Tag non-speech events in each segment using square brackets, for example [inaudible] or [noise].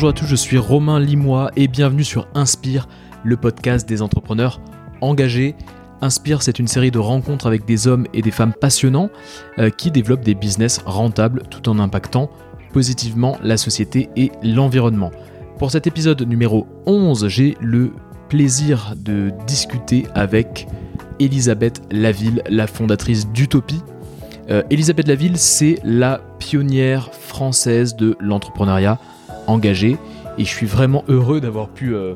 Bonjour à tous, je suis Romain Limois et bienvenue sur Inspire, le podcast des entrepreneurs engagés. Inspire, c'est une série de rencontres avec des hommes et des femmes passionnants euh, qui développent des business rentables tout en impactant positivement la société et l'environnement. Pour cet épisode numéro 11, j'ai le plaisir de discuter avec Elisabeth Laville, la fondatrice d'Utopie. Euh, Elisabeth Laville, c'est la pionnière française de l'entrepreneuriat engagé et je suis vraiment heureux d'avoir pu, euh,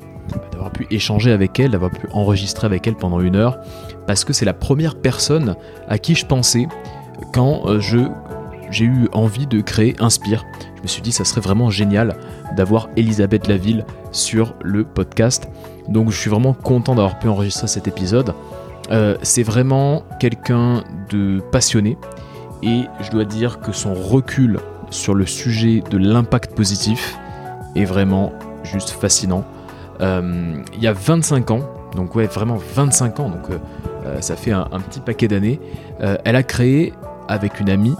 d'avoir pu échanger avec elle, d'avoir pu enregistrer avec elle pendant une heure parce que c'est la première personne à qui je pensais quand euh, j'ai eu envie de créer Inspire. Je me suis dit ça serait vraiment génial d'avoir Elisabeth Laville sur le podcast. Donc je suis vraiment content d'avoir pu enregistrer cet épisode. Euh, c'est vraiment quelqu'un de passionné et je dois dire que son recul sur le sujet de l'impact positif est vraiment juste fascinant. Euh, il y a 25 ans, donc ouais, vraiment 25 ans, donc euh, ça fait un, petit paquet d'années, elle a créé avec une amie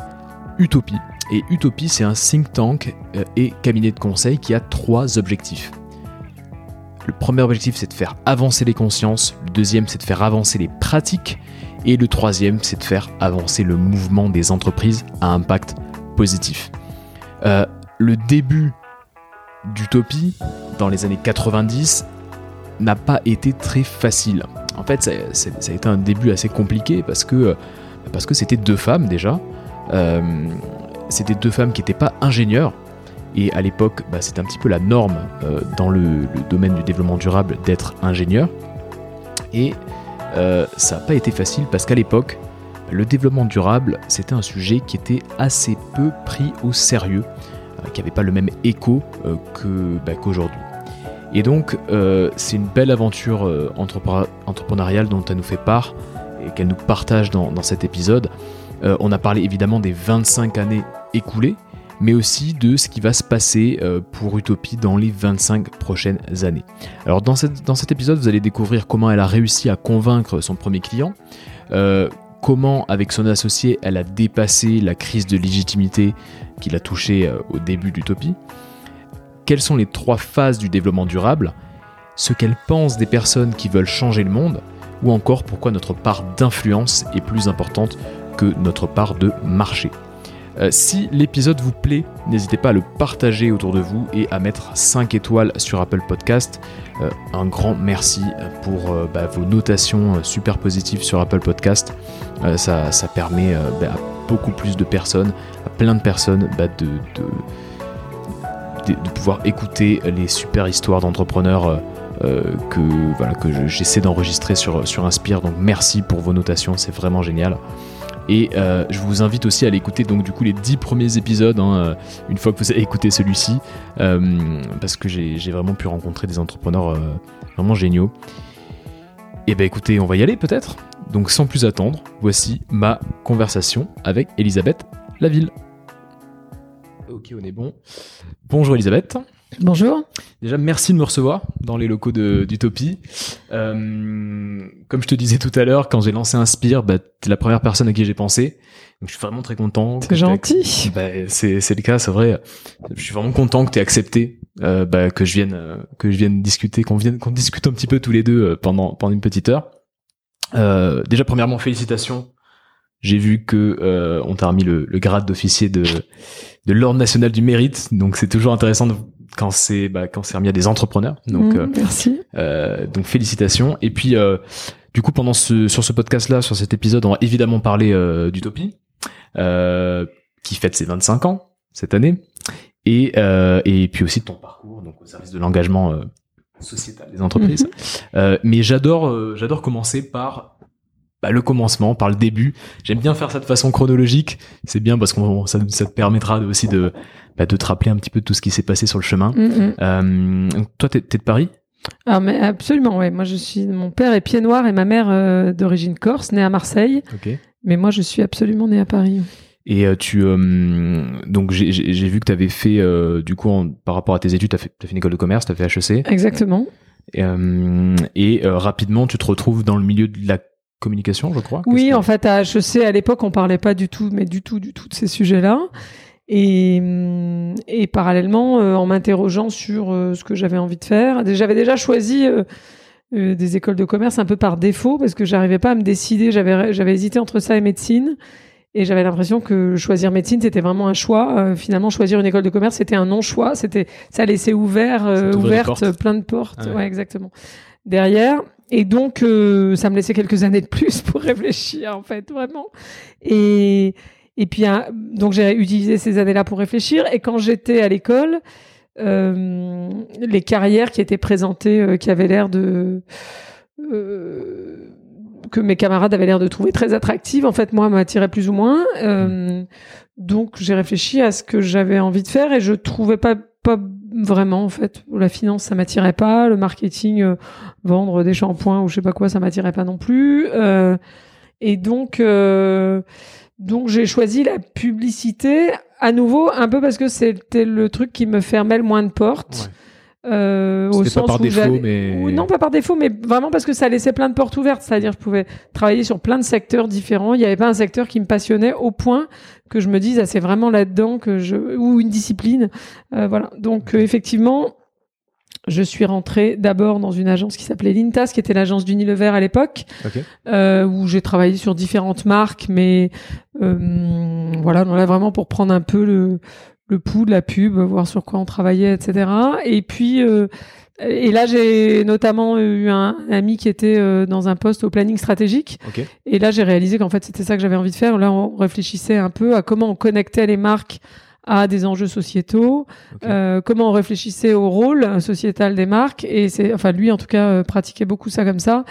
Utopie. Et Utopie, c'est un think tank et cabinet de conseil qui a trois objectifs. Le premier objectif, c'est de faire avancer les consciences. Le deuxième, c'est de faire avancer les pratiques. Et le troisième, c'est de faire avancer le mouvement des entreprises à impact positif. Euh, le début d'Utopie, dans les années 90, n'a pas été très facile. En fait, ça, a été un début assez compliqué parce que parce que c'était deux femmes déjà. Euh, c'était deux femmes qui n'étaient pas ingénieurs. Et à l'époque, bah, c'était un petit peu la norme euh, dans le, domaine du développement durable d'être ingénieur. Et euh, ça n'a pas été facile parce qu'à l'époque, le développement durable, c'était un sujet qui était assez peu pris au sérieux, euh, qui n'avait pas le même écho euh, bah, qu'aujourd'hui. Et donc, euh, c'est une belle aventure entrepreneuriale dont elle nous fait part et qu'elle nous partage dans, cet épisode. on a parlé évidemment des 25 années écoulées, mais aussi de ce qui va se passer pour Utopie dans les 25 prochaines années. Alors dans, cet épisode, vous allez découvrir comment elle a réussi à convaincre son premier client, euh, comment avec son associé elle a dépassé la crise de légitimité qui l'a touché euh, au début d'Utopie, quelles sont les trois phases du développement durable, ce qu'elle pense des personnes qui veulent changer le monde, ou encore pourquoi notre part d'influence est plus importante que notre part de marché? Euh, si l'épisode vous plaît, n'hésitez pas à le partager autour de vous et à mettre 5 étoiles sur Apple Podcast. Euh, un grand merci pour euh, bah, vos notations super positives sur Apple Podcast. Ça, permet bah, à beaucoup plus de personnes, à plein de personnes, bah, de, pouvoir écouter les super histoires d'entrepreneurs. que, j'essaie d'enregistrer sur Inspire. Donc merci pour vos notations, c'est vraiment génial. Et euh, je vous invite aussi à l'écouter donc du coup les 10 premiers épisodes hein, une fois que vous avez écouté celui-ci euh, parce que j'ai vraiment pu rencontrer des entrepreneurs euh, vraiment géniaux. Et ben écoutez, on va y aller peut-être? Donc sans plus attendre, voici ma conversation avec Elisabeth Laville. Ok, on est bon. Bonjour Elisabeth. Bonjour. Déjà, merci de me recevoir dans les locaux d'Utopie. Euh, comme je te disais tout à l'heure, quand j'ai lancé Inspire, bah, tu es la première personne à qui j'ai pensé. Donc, je suis vraiment très content. C'est gentil. Bah, c'est le cas, c'est vrai. Je suis vraiment content que tu aies accepté euh, bah, que je vienne euh, que je vienne discuter, qu'on vienne qu'on discute un petit peu tous les deux euh, pendant pendant une petite heure. Euh, déjà, premièrement, félicitations. J'ai vu que euh, on t'a remis le, le grade d'officier de de l'ordre national du mérite, donc c'est toujours intéressant de quand c'est bah, quand c'est remis à des entrepreneurs. Donc mmh, euh, merci. Euh, donc félicitations. Et puis euh, du coup pendant ce sur ce podcast là, sur cet épisode, on va évidemment parler euh, d'Utopie, euh, qui fête ses 25 ans cette année, et et puis aussi de ton parcours donc au service de l'engagement sociétal des entreprises. Mmh. mais j'adore j'adore commencer par bah, le commencement, par le début. J'aime bien faire ça de façon chronologique. C'est bien parce que ça, ça, te permettra aussi de, bah, de te rappeler un petit peu tout ce qui s'est passé sur le chemin. Mm -hmm. euh, toi, t'es es de Paris? Ah mais absolument, ouais. Moi, je suis. Mon père est pied noir et ma mère euh, d'origine corse, née à Marseille. Okay. Mais moi, je suis absolument née à Paris. Et euh, tu euh, donc j'ai vu que tu avais fait euh, du coup en, par rapport à tes études, tu as, fait, as fait une école de commerce, tu as fait HEC. Exactement. Et rapidement, tu te retrouves dans le milieu de la communication, je crois. Oui, que... en fait, à HEC, à l'époque, on parlait pas du tout, mais du tout, du tout de ces sujets-là. Et, et et parallèlement en m'interrogeant sur ce que j'avais envie de faire. J'avais déjà choisi des écoles de commerce un peu par défaut parce que j'arrivais pas à me décider. J'avais j'avais hésité entre ça et médecine. Et j'avais l'impression que choisir médecine, c'était vraiment un choix. Euh, finalement, choisir une école de commerce, c'était un non-choix. C'était, ça laissait ouvert, euh, ouverte, plein de portes. Ah ouais. exactement. Derrière. Et donc, euh, ça me laissait quelques années de plus pour réfléchir, en fait, vraiment. Et, et puis, donc, j'ai utilisé ces années-là pour réfléchir. Et quand j'étais à l'école, les carrières qui étaient présentées, qui avaient l'air de que mes camarades avaient l'air de trouver très attractive. En fait, moi, m'attirait plus ou moins. Euh, donc, j'ai réfléchi à ce que j'avais envie de faire et je trouvais pas pas vraiment en fait. La finance, ça m'attirait pas. Le marketing, euh, vendre des shampoings ou je sais pas quoi, ça m'attirait pas non plus. Euh, et donc, euh, donc j'ai choisi la publicité à nouveau un peu parce que c'était le truc qui me fermait le moins de portes. Euh, au sens pas par défaut, mais non pas par défaut, mais vraiment parce que ça laissait plein de portes ouvertes. C'est-à-dire, je pouvais travailler sur plein de secteurs différents. Il n'y avait pas un secteur qui me passionnait au point que je me dise ah c'est vraiment là-dedans que je ou une discipline. Euh, voilà. Donc euh, effectivement, je suis rentrée d'abord dans une agence qui s'appelait Lintas, qui était l'agence d'Unilever à l'époque, euh, où j'ai travaillé sur différentes marques, mais euh, voilà, on là vraiment pour prendre un peu le, le pouls de la pub, voir sur quoi on travaillait, etc. Et puis, euh, et là, j'ai notamment eu un, ami qui était euh, dans un poste au planning stratégique. Et là, j'ai réalisé qu'en fait, c'était ça que j'avais envie de faire. Là, on réfléchissait un peu à comment on connectait les marques à des enjeux sociétaux, euh, comment on réfléchissait au rôle sociétal des marques. Et c'est, enfin, lui, en tout cas, pratiquait beaucoup ça comme ça.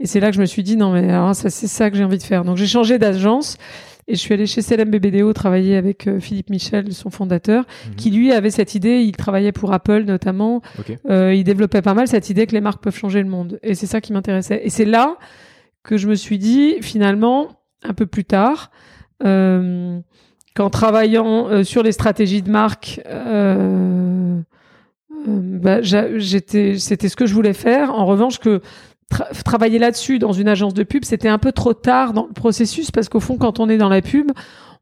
Et c'est là que je me suis dit, non, mais alors, ça, c'est ça que j'ai envie de faire. Donc, j'ai changé d'agence. Et je suis allée chez CLM travailler avec euh, Philippe Michel, son fondateur, mhm. qui lui avait cette idée, il travaillait pour Apple notamment, euh, il développait pas mal cette idée que les marques peuvent changer le monde. Et c'est ça qui m'intéressait. Et c'est là que je me suis dit, finalement, un peu plus tard, euh, qu'en travaillant sur les stratégies de marque, bah, c'était ce que je voulais faire. En revanche, que travailler là-dessus dans une agence de pub, c'était un peu trop tard dans le processus parce qu'au fond, quand on est dans la pub,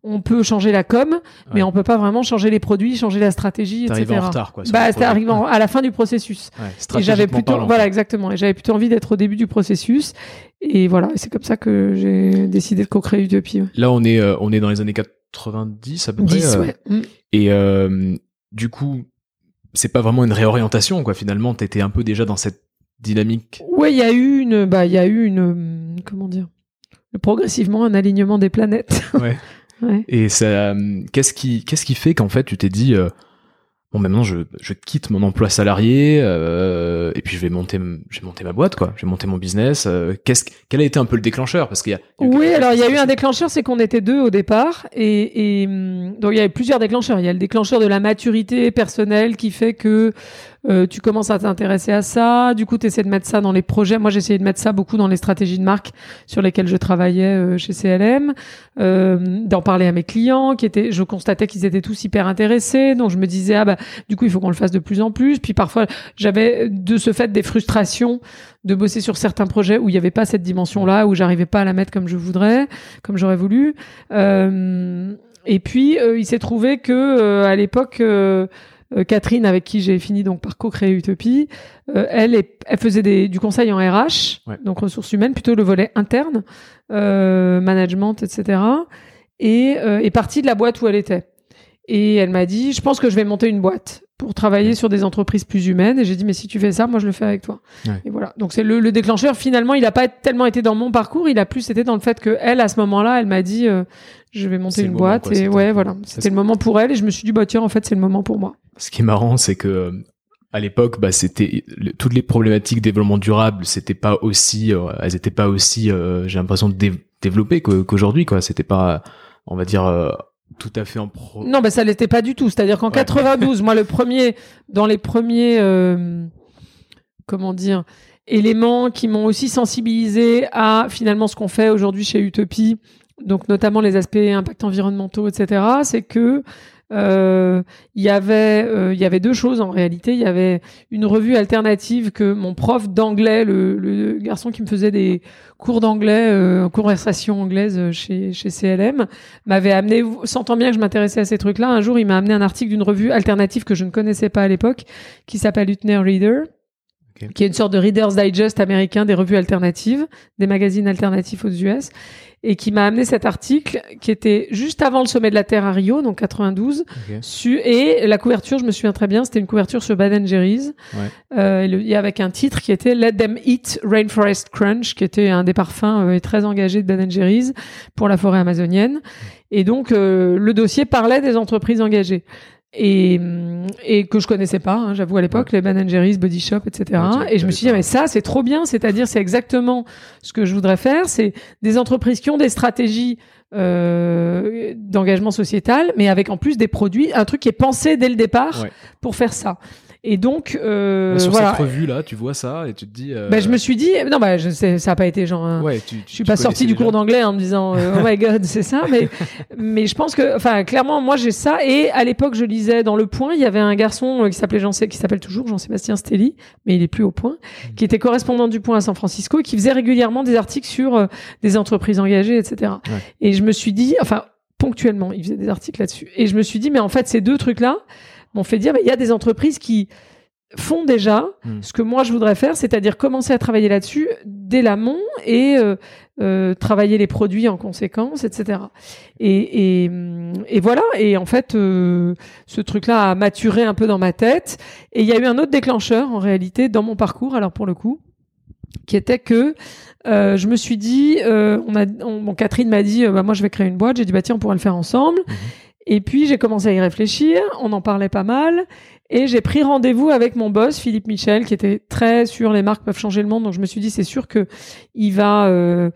on peut changer la com, mais on peut pas vraiment changer les produits, changer la stratégie, etc. en retard, quoi. Bah, c'était arrivant à la fin du processus. et j'avais plutôt, voilà, exactement. Et j'avais plutôt envie d'être au début du processus. Et voilà, c'est comme ça que j'ai décidé de co-créer Utopie. Là, on est, euh, on est dans les années 90 à peu près. 10, euh, ouais. Mm. Et euh, du coup, c'est pas vraiment une réorientation, quoi. Finalement, t'étais un peu déjà dans cette dynamique. Ouais, il y a eu une, bah, il y a eu une, comment dire, progressivement un alignement des planètes. [laughs] Ouais. ouais. Et ça, qu'est-ce qui, qu'est-ce qui fait qu'en fait tu t'es dit, euh, bon maintenant je, je quitte mon emploi salarié euh, et puis je vais monter je vais monter ma boîte quoi je vais monter mon business euh, qu'est-ce quel a été un peu le déclencheur? Parce qu'il y a, oui alors il y a eu un déclencheur c'est qu'on était deux au départ et, et donc il y avait plusieurs déclencheurs il y a le déclencheur de la maturité personnelle qui fait que euh, tu commences à t'intéresser à ça, du coup tu essaies de mettre ça dans les projets. Moi essayé de mettre ça beaucoup dans les stratégies de marque sur lesquelles je travaillais euh, chez CLM, euh, d'en parler à mes clients qui étaient, je constatais qu'ils étaient tous hyper intéressés, donc je me disais ah bah du coup il faut qu'on le fasse de plus en plus. Puis parfois j'avais de ce fait des frustrations de bosser sur certains projets où il n'y avait pas cette dimension-là, où j'arrivais pas à la mettre comme je voudrais, comme j'aurais voulu. et puis il s'est trouvé que à l'époque euh, Catherine, avec qui j'ai fini donc par co-créer Utopie, euh, elle, elle faisait des, du conseil en RH, donc ressources humaines, plutôt le volet interne, euh, management, etc. Et est partie de la boîte où elle était. Et elle m'a dit, je pense que je vais monter une boîte pour travailler sur des entreprises plus humaines. Et j'ai dit, mais si tu fais ça, moi je le fais avec toi. Et voilà. Donc c'est le, le, déclencheur. Finalement, il n'a pas tellement été dans mon parcours, il a plus été dans le fait que elle, à ce moment-là, elle m'a dit, je vais monter une boîte. et ouais, voilà. C'était le moment pour elle. Et je me suis dit, bah tiens, en fait, c'est le moment pour moi ce qui est marrant, c'est que euh, à l'époque, bah, c'était toutes les problématiques développement durable, c'était pas aussi, euh, elles étaient pas aussi, euh, j'ai l'impression de développer qu'aujourd'hui, quoi. C'était pas, on va dire, tout à fait en pro. Non, bah ça l'était pas du tout. C'est-à-dire qu'en 92, moi, le premier, dans les premiers, comment dire, éléments qui m'ont aussi sensibilisé à finalement ce qu'on fait aujourd'hui chez Utopie, donc notamment les aspects impact environnementaux, etc., c'est que Euh, il y avait, euh, y avait deux choses en réalité. Il y avait une revue alternative que mon prof d'anglais, le, garçon qui me faisait des cours d'anglais, euh, conversation anglaise chez, chez CLM, m'avait amené, sentant bien que je m'intéressais à ces trucs-là, un jour il m'a amené un article d'une revue alternative que je ne connaissais pas à l'époque, qui s'appelle Utner Reader qui est une sorte de Reader's Digest américain des revues alternatives, des magazines alternatifs aux US, et qui m'a amené cet article qui était juste avant le sommet de la Terre à Rio, donc 92. Su et la couverture, je me souviens très bien, c'était une couverture sur Ben Jerry's, ouais. euh, avec un titre qui était Let Them Eat Rainforest Crunch, qui était un des parfums euh, très engagés de Ben Jerry's pour la forêt amazonienne. Et donc, euh, le dossier parlait des entreprises engagées et, et que je connaissais pas, hein, j'avoue à l'époque, les Ben Jerry's, Body Shop, etc. et je me suis dit, mais ça, c'est trop bien, c'est-à-dire, c'est exactement ce que je voudrais faire, c'est des entreprises qui ont des stratégies euh, d'engagement sociétal, mais avec en plus des produits, un truc qui est pensé dès le départ pour faire ça. Et donc, euh, sur voilà. cette revue là, tu vois ça et tu te dis. Euh... Ben, je me suis dit, non, bah, je sais, ça a pas été genre. Ouais, tu, tu, je suis pas sorti du cours d'anglais en me disant, euh, oh my god, c'est ça. Mais, [laughs] mais je pense que, enfin, clairement, moi j'ai ça. Et à l'époque, je lisais dans Le Point, il y avait un garçon euh, qui s'appelait Jean, qui s'appelle toujours Jean-Sébastien Stelly, mais il est plus au Point, mmh. qui était correspondant du Point à San Francisco et qui faisait régulièrement des articles sur euh, des entreprises engagées, etc. Ouais. Et je me suis dit, enfin, ponctuellement, il faisait des articles là-dessus. Et je me suis dit, mais en fait, ces deux trucs-là m'ont fait dire, mais il y a des entreprises qui font déjà mmh. ce que moi je voudrais faire, c'est-à-dire commencer à travailler là-dessus dès l'amont et euh, euh, travailler les produits en conséquence, etc. Et, et, et voilà. Et en fait, euh, ce truc-là a maturé un peu dans ma tête. Et il y a eu un autre déclencheur en réalité dans mon parcours. Alors pour le coup, qui était que euh, je me suis dit, euh, on a, on, bon, Catherine m'a dit, bah, moi je vais créer une boîte. J'ai dit bah tiens, on pourrait le faire ensemble. Mmh. Et puis j'ai commencé à y réfléchir, on en parlait pas mal, et j'ai pris rendez-vous avec mon boss Philippe Michel, qui était très sur les marques peuvent changer le monde. Donc je me suis dit c'est sûr que il va euh,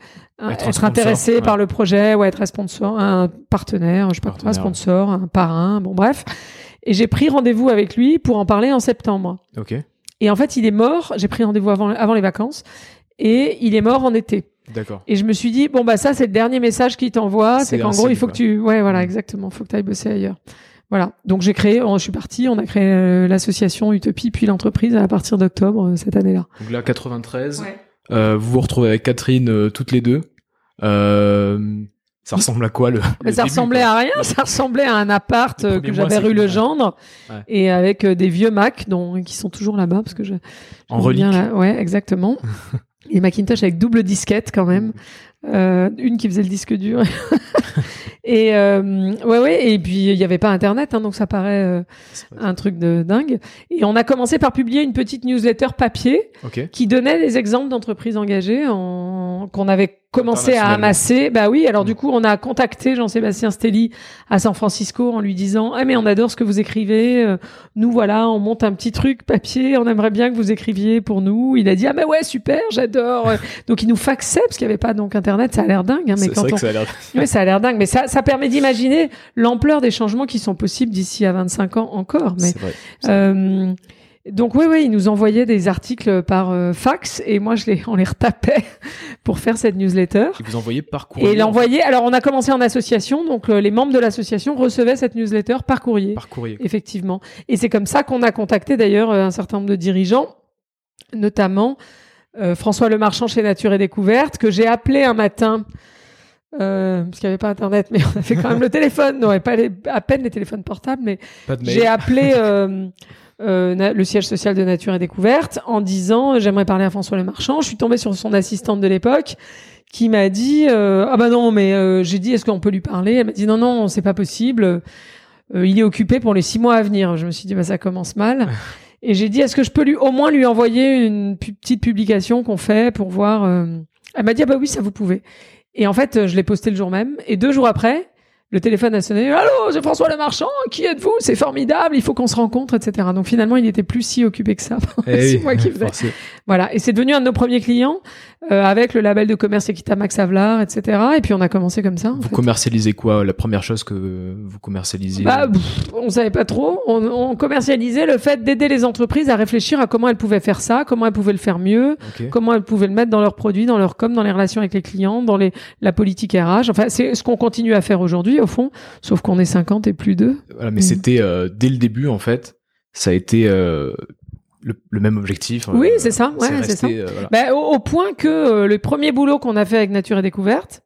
être, être intéressé ouais. par le projet, ou être un sponsor, un partenaire, je sais pas quoi, un sponsor, un parrain, bon bref. Et j'ai pris rendez-vous avec lui pour en parler en septembre. Ok. Et en fait il est mort. J'ai pris rendez-vous avant avant les vacances, et il est mort en été. D'accord. Et je me suis dit bon bah ça c'est le dernier message qu'il t'envoie, c'est qu'en gros il faut quoi. que tu, ouais voilà exactement, faut que tu ailles bosser ailleurs. Voilà. Donc j'ai créé, je suis parti, on a créé euh, l'association Utopie puis l'entreprise à partir d'octobre euh, cette année-là. Donc là 93. Ouais. Euh, vous vous retrouvez avec Catherine euh, toutes les deux. Euh, ça ressemble à quoi le, le Ça début, ressemblait quoi à rien. Ça ressemblait à un appart euh, que j'avais rue Le Gendre Ouais. et avec euh, des vieux Mac dont qui sont toujours là-bas parce que je. En bien relique. Ouais, exactement. [laughs] Et Macintosh avec double disquette quand même. Euh, une qui faisait le disque dur. [laughs] et euh, ouais ouais et puis il n'y avait pas internet hein, donc ça paraît euh, un truc de dingue. Et on a commencé par publier une petite newsletter papier qui donnait les exemples d'entreprises engagées en... qu'on avait commencé à amasser. Bah oui, alors du coup, on a contacté Jean-Sébastien Stelly à San Francisco en lui disant "Ah mais on adore ce que vous écrivez. Euh, Nous voilà, on monte un petit truc papier, on aimerait bien que vous écriviez pour nous." Il a dit "Ah mais ouais, super, j'adore." [laughs] donc il nous faxait parce qu'il n'y avait pas donc internet, ça a l'air dingue hein, mais quand vrai on que ça a l'air. [laughs] Ouais, ça a l'air dingue, mais ça, ça permet d'imaginer l'ampleur des changements qui sont possibles d'ici à 25 ans encore. Mais euh, donc oui, oui, ils nous envoyaient des articles par euh, fax et moi je les, on les retapait [laughs] pour faire cette newsletter. Et vous envoyez par courrier. Et l'envoyer. Alors on a commencé en association, donc euh, les membres de l'association recevaient cette newsletter par courrier, Par courrier. effectivement. Et c'est comme ça qu'on a contacté d'ailleurs euh, un certain nombre de dirigeants, notamment euh, François Lemarchand chez Nature et Découverte, que j'ai appelé un matin. Euh, parce qu'il n'y avait pas internet, mais [laughs] on a fait quand même le téléphone. Non, et pas les, à peine les téléphones portables, mais j'ai appelé [laughs] euh, euh, le siège social de Nature et Découverte en disant euh, j'aimerais parler à François Le Marchand. Je suis tombée sur son assistante de l'époque qui m'a dit euh, ah bah non mais euh, j'ai dit est-ce qu'on peut lui parler? Elle m'a dit non non c'est pas possible. Euh, il est occupé pour les six mois à venir. Je me suis dit bah ça commence mal. [laughs] Et j'ai dit est-ce que je peux lui au moins lui envoyer une pu- petite publication qu'on fait pour voir. euh? Elle m'a dit ah bah oui ça vous pouvez. Et en fait, je l'ai posté le jour même. Et deux jours après, le téléphone a sonné. Allô, c'est François Le Marchand. Qui êtes-vous? C'est formidable. Il faut qu'on se rencontre, etc. Donc finalement, il n'était plus si occupé que ça. pendant les six oui. mois qu'il [laughs] faisait. Voilà, et c'est devenu un de nos premiers clients euh, avec le label de commerce Equita Max Havelaar, etc. Et puis on a commencé comme ça. Vous commercialisez quoi? La première chose que vous commercialisez? Bah, On savait pas trop. On, on commercialisait le fait d'aider les entreprises à réfléchir à comment elles pouvaient faire ça, comment elles pouvaient le faire mieux, comment elles pouvaient le mettre dans leurs produits, dans leur com, dans les relations avec les clients, dans les, la politique RH. Enfin, c'est ce qu'on continue à faire aujourd'hui, au fond, sauf qu'on est 50 et plus d'eux. Voilà, mais c'était euh, dès le début, en fait, ça a été euh, le, le, même objectif. Oui, euh, c'est ça. Ouais, c'est ça. Euh, voilà. bah, au, au, point que euh, le premier boulot qu'on a fait avec Nature et Découverte,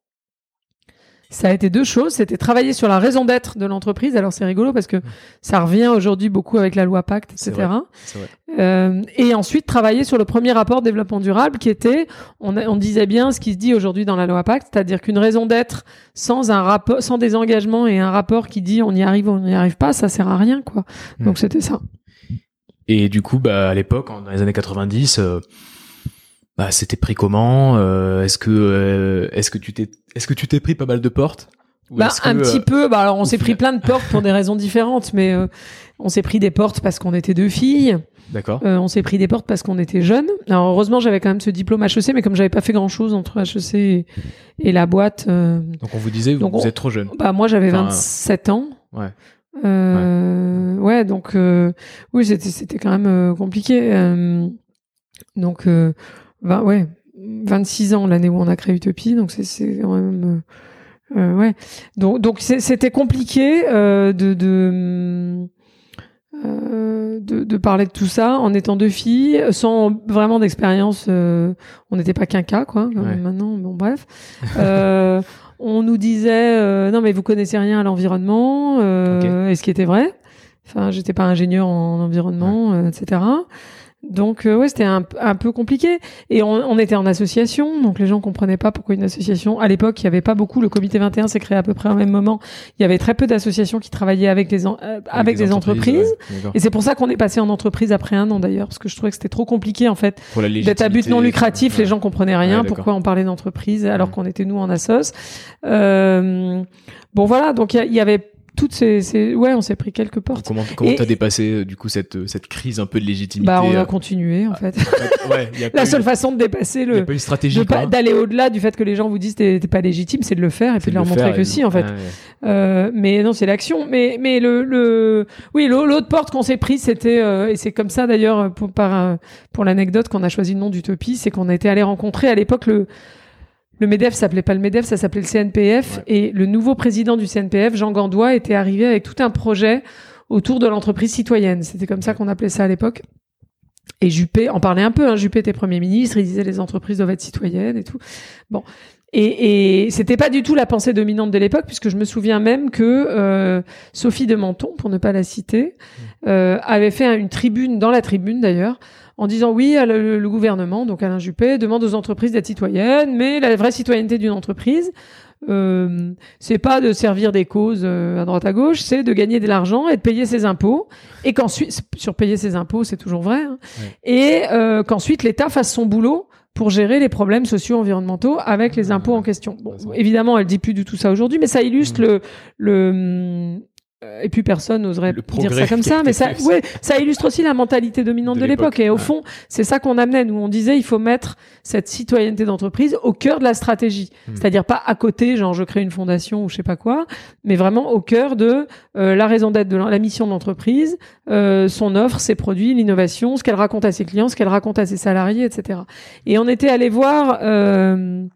ça a été deux choses. C'était travailler sur la raison d'être de l'entreprise. Alors c'est rigolo parce que ça revient aujourd'hui beaucoup avec la loi Pacte, etc. Vrai, vrai. Euh, et ensuite travailler sur le premier rapport de développement durable qui était, on, on disait bien ce qui se dit aujourd'hui dans la loi Pacte, c'est-à-dire qu'une raison d'être sans un rapport, sans des engagements et un rapport qui dit on y arrive ou on n'y arrive pas, ça sert à rien, quoi. Hmm. Donc c'était ça. Et du coup, bah, à l'époque, dans les années 90, euh, bah, c'était pris comment euh, Est-ce que euh, est-ce que tu t'es est-ce que tu t'es pris pas mal de portes bah, que, un petit peu. Bah, alors on s'est pris plein de portes pour des raisons différentes, mais on s'est pris des portes parce qu'on était deux filles. D'accord. Euh, on s'est pris des portes parce qu'on était jeunes. Alors heureusement, j'avais quand même ce diplôme HEC, mais comme j'avais pas fait grand chose entre HEC et, et la boîte. Euh... Donc on vous disait, vous, vous êtes trop jeune. Bah moi j'avais enfin, 27 ans. Ouais. Euh, ouais. ouais. donc euh, oui, c'était c'était quand même euh, compliqué. Euh, donc, euh, ouais, 26 ans l'année où on a créé Utopie, donc c'est quand même. ouais, donc donc c'était compliqué de, de euh, de, de, parler de tout ça en étant deux filles, sans vraiment d'expérience. Euh, on n'était pas qu'un cas, quoi. Ouais. Maintenant, bon, bref. [laughs] Euh, on nous disait euh, non, mais vous connaissez rien à l'environnement, okay. et ce qui était vrai. Enfin, j'étais pas ingénieur en environnement, ouais. etc. Donc euh, ouais, c'était un, un, peu compliqué. Et on, on, était en association, donc les gens comprenaient pas pourquoi une association. À l'époque, il y avait pas beaucoup. Le comité 21 s'est créé à peu près au même moment. Il y avait très peu d'associations qui travaillaient avec les en, euh, avec, avec, des entreprises. entreprises. Ouais, et c'est pour ça qu'on est passé en entreprise après un an d'ailleurs, parce que je trouvais que c'était trop compliqué en fait d'être à but non lucratif. Ouais. Les gens comprenaient rien. pourquoi on parlait d'entreprise alors qu'on était nous en assos. Euh, bon voilà, donc il y, y avait toutes ces, ces... ouais on s'est pris quelques portes. Comment comment t'as dépassé euh, du coup cette cette crise un peu de légitimité bah on a euh... continué en fait, en fait ouais, y a [laughs] la seule façon de dépasser le a pas une stratégie d'aller au-delà du fait que les gens vous disent t'es pas légitime c'est de le faire et puis de, de leur montrer que si en fait. Ouais. Euh, mais non c'est l'action. Mais mais le le oui l'autre porte qu'on s'est pris c'était euh, et c'est comme ça d'ailleurs pour par pour l'anecdote qu'on a choisi le nom d'Utopie c'est qu'on a été allé rencontrer à l'époque le le MEDEF s'appelait pas le MEDEF, ça s'appelait le CNPF. Ouais. Et le nouveau président du CNPF, Jean Gandois, était arrivé avec tout un projet autour de l'entreprise citoyenne. C'était comme ça qu'on appelait ça à l'époque. Et Juppé en parlait un peu. Hein. Juppé était Premier ministre, il disait les entreprises doivent être citoyennes et tout. Bon. Et, et c'était pas du tout la pensée dominante de l'époque, puisque je me souviens même que euh, Sophie de Menton, pour ne pas la citer, euh, avait fait une tribune, dans la tribune d'ailleurs, en disant oui, le, le, gouvernement, donc Alain Juppé, demande aux entreprises d'être citoyennes, mais la vraie citoyenneté d'une entreprise, euh, c'est pas de servir des causes euh, à droite à gauche, c'est de gagner de l'argent et de payer ses impôts, et qu'ensuite, sur payer ses impôts, c'est toujours vrai, hein, ouais. et euh, qu'ensuite l'État fasse son boulot pour gérer les problèmes sociaux environnementaux avec les impôts en question. Bon, évidemment, elle dit plus du tout ça aujourd'hui, mais ça illustre mmh. le, le et puis personne n'oserait dire ça comme ça, mais ça, [laughs] ouais, ça illustre aussi la mentalité dominante de, de l'époque. Et au ouais. fond, c'est ça qu'on amenait. Nous, on disait, il faut mettre cette citoyenneté d'entreprise au cœur de la stratégie. Hmm. C'est-à-dire pas à côté, genre je crée une fondation ou je sais pas quoi, mais vraiment au cœur de euh, la raison d'être de la mission de l'entreprise, euh, son offre, ses produits, l'innovation, ce qu'elle raconte à ses clients, ce qu'elle raconte à ses salariés, etc. Et on était allé voir euh,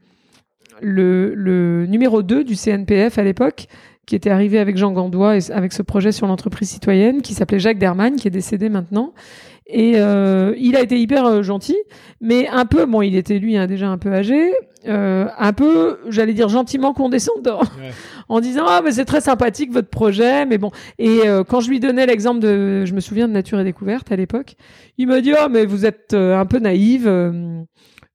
le, le numéro 2 du CNPF à l'époque, qui était arrivé avec Jean Gandois et avec ce projet sur l'entreprise citoyenne, qui s'appelait Jacques Derman, qui est décédé maintenant. Et euh, il a été hyper euh, gentil, mais un peu, bon, il était lui hein, déjà un peu âgé, euh, un peu, j'allais dire gentiment condescendant, ouais. [laughs] en disant ah mais c'est très sympathique votre projet, mais bon. Et euh, quand je lui donnais l'exemple de, je me souviens de Nature et Découverte à l'époque, il m'a dit ah mais vous êtes euh, un peu naïve.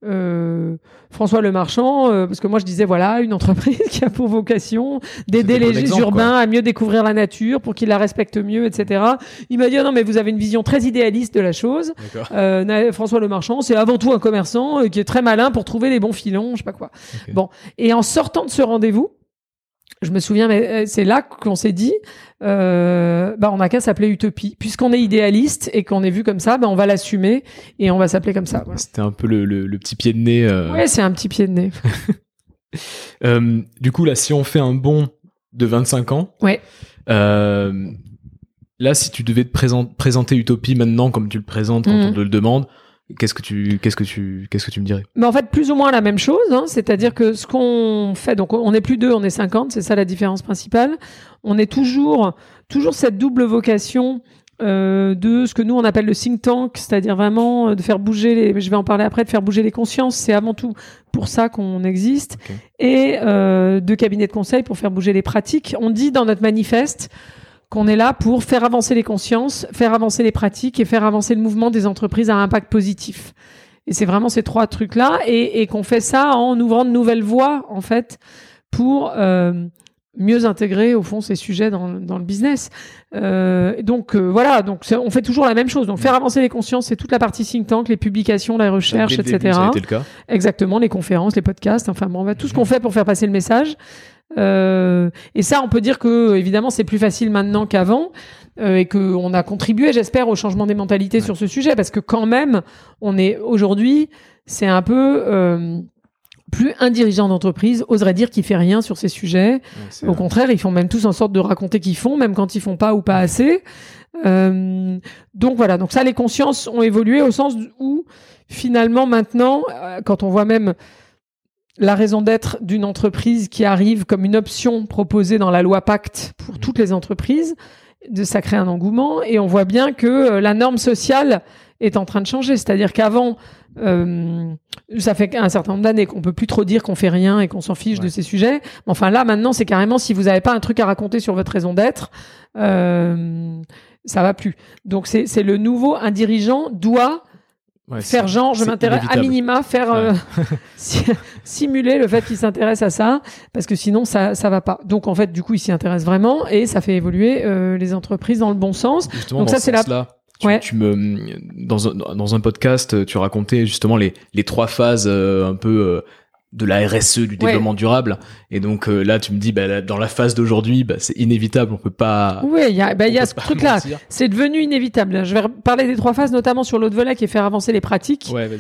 Euh, François Le Marchand, euh, parce que moi je disais voilà une entreprise [laughs] qui a pour vocation d'aider les exemple, urbains quoi. à mieux découvrir la nature pour qu'ils la respectent mieux, etc. Il m'a dit non mais vous avez une vision très idéaliste de la chose. Euh, François Le Marchand, c'est avant tout un commerçant euh, qui est très malin pour trouver les bons filons, je sais pas quoi. Okay. Bon, et en sortant de ce rendez-vous, je me souviens, mais euh, c'est là qu'on s'est dit, euh, bah on n'a qu'à s'appeler Utopie, puisqu'on est idéaliste et qu'on est vu comme ça, bah on va l'assumer et on va s'appeler comme ça. Voilà. C'était un peu le, le, le, petit pied de nez. Euh... Ouais, c'est un petit pied de nez. [laughs] euh, du coup, là, si on fait un bond de 25 ans, ouais. Là, si tu devais te présenter, présenter Utopie maintenant comme tu le présentes quand Mhm. on te le demande, qu'est-ce que tu, qu'est-ce que tu, qu'est-ce que tu me dirais? Mais en fait, plus ou moins la même chose, hein, c'est-à-dire que ce qu'on fait, donc on n'est plus deux, on est 50, c'est ça la différence principale. On est toujours, toujours cette double vocation euh, de ce que nous on appelle le think tank, c'est-à-dire vraiment euh, de faire bouger les, je vais en parler après, de faire bouger les consciences, c'est avant tout pour ça qu'on existe, et euh, de cabinet de conseil pour faire bouger les pratiques. On dit dans notre manifeste qu'on est là pour faire avancer les consciences, faire avancer les pratiques et faire avancer le mouvement des entreprises à impact positif. Et c'est vraiment ces trois trucs-là, et, et qu'on fait ça en ouvrant de nouvelles voies, en fait, pour euh, mieux intégrer, au fond, ces sujets dans, dans le business. Euh, donc euh, voilà, donc on fait toujours la même chose. Donc faire avancer les consciences, c'est toute la partie think tank, les publications, la recherche, etc. début, ça a été le cas. Exactement, les conférences, les podcasts, enfin bon, tout ce qu'on fait pour faire passer le message. Euh, et ça, on peut dire que évidemment, c'est plus facile maintenant qu'avant euh, et que on a contribué, j'espère, au changement des mentalités sur ce sujet, parce que quand même, on est aujourd'hui, c'est un peu euh, plus un dirigeant d'entreprise oserait dire qu'il fait rien sur ces sujets. Ouais, Au contraire, ils font même tous en sorte de raconter qu'ils font, même quand ils font pas ou pas assez. Euh, donc voilà, donc ça, les consciences ont évolué au sens où finalement maintenant, quand on voit même la raison d'être d'une entreprise qui arrive comme une option proposée dans la loi Pacte pour toutes les entreprises, de ça crée un engouement et on voit bien que euh, la norme sociale est en train de changer. C'est-à-dire qu'avant, euh, ça fait un certain nombre d'années qu'on peut plus trop dire qu'on fait rien et qu'on s'en fiche Ouais. de ces sujets. Mais enfin là, maintenant, c'est carrément si vous n'avez pas un truc à raconter sur votre raison d'être, euh, ça va plus. Donc c'est c'est le nouveau. Un dirigeant doit ouais, faire genre, je m'intéresse à minima, faire euh, [laughs] si- simuler le fait qu'il s'intéresse à ça, parce que sinon ça ça va pas. Donc en fait, du coup, il s'y intéresse vraiment et ça fait évoluer euh, les entreprises dans le bon sens. Justement, Donc ça, ce c'est la- sens-là, Tu, Ouais. tu me dans un, dans un podcast, tu racontais justement les, les trois phases euh, un peu euh, de la RSE, du développement durable. Et donc euh, là, tu me dis, bah, là, dans la phase d'aujourd'hui, bah, c'est inévitable, on peut pas. Oui, il y a, il y a ce truc-là. C'est devenu inévitable. Je vais parler des trois phases, notamment sur l'autre volet qui est faire avancer les pratiques. Ouais, vas-y.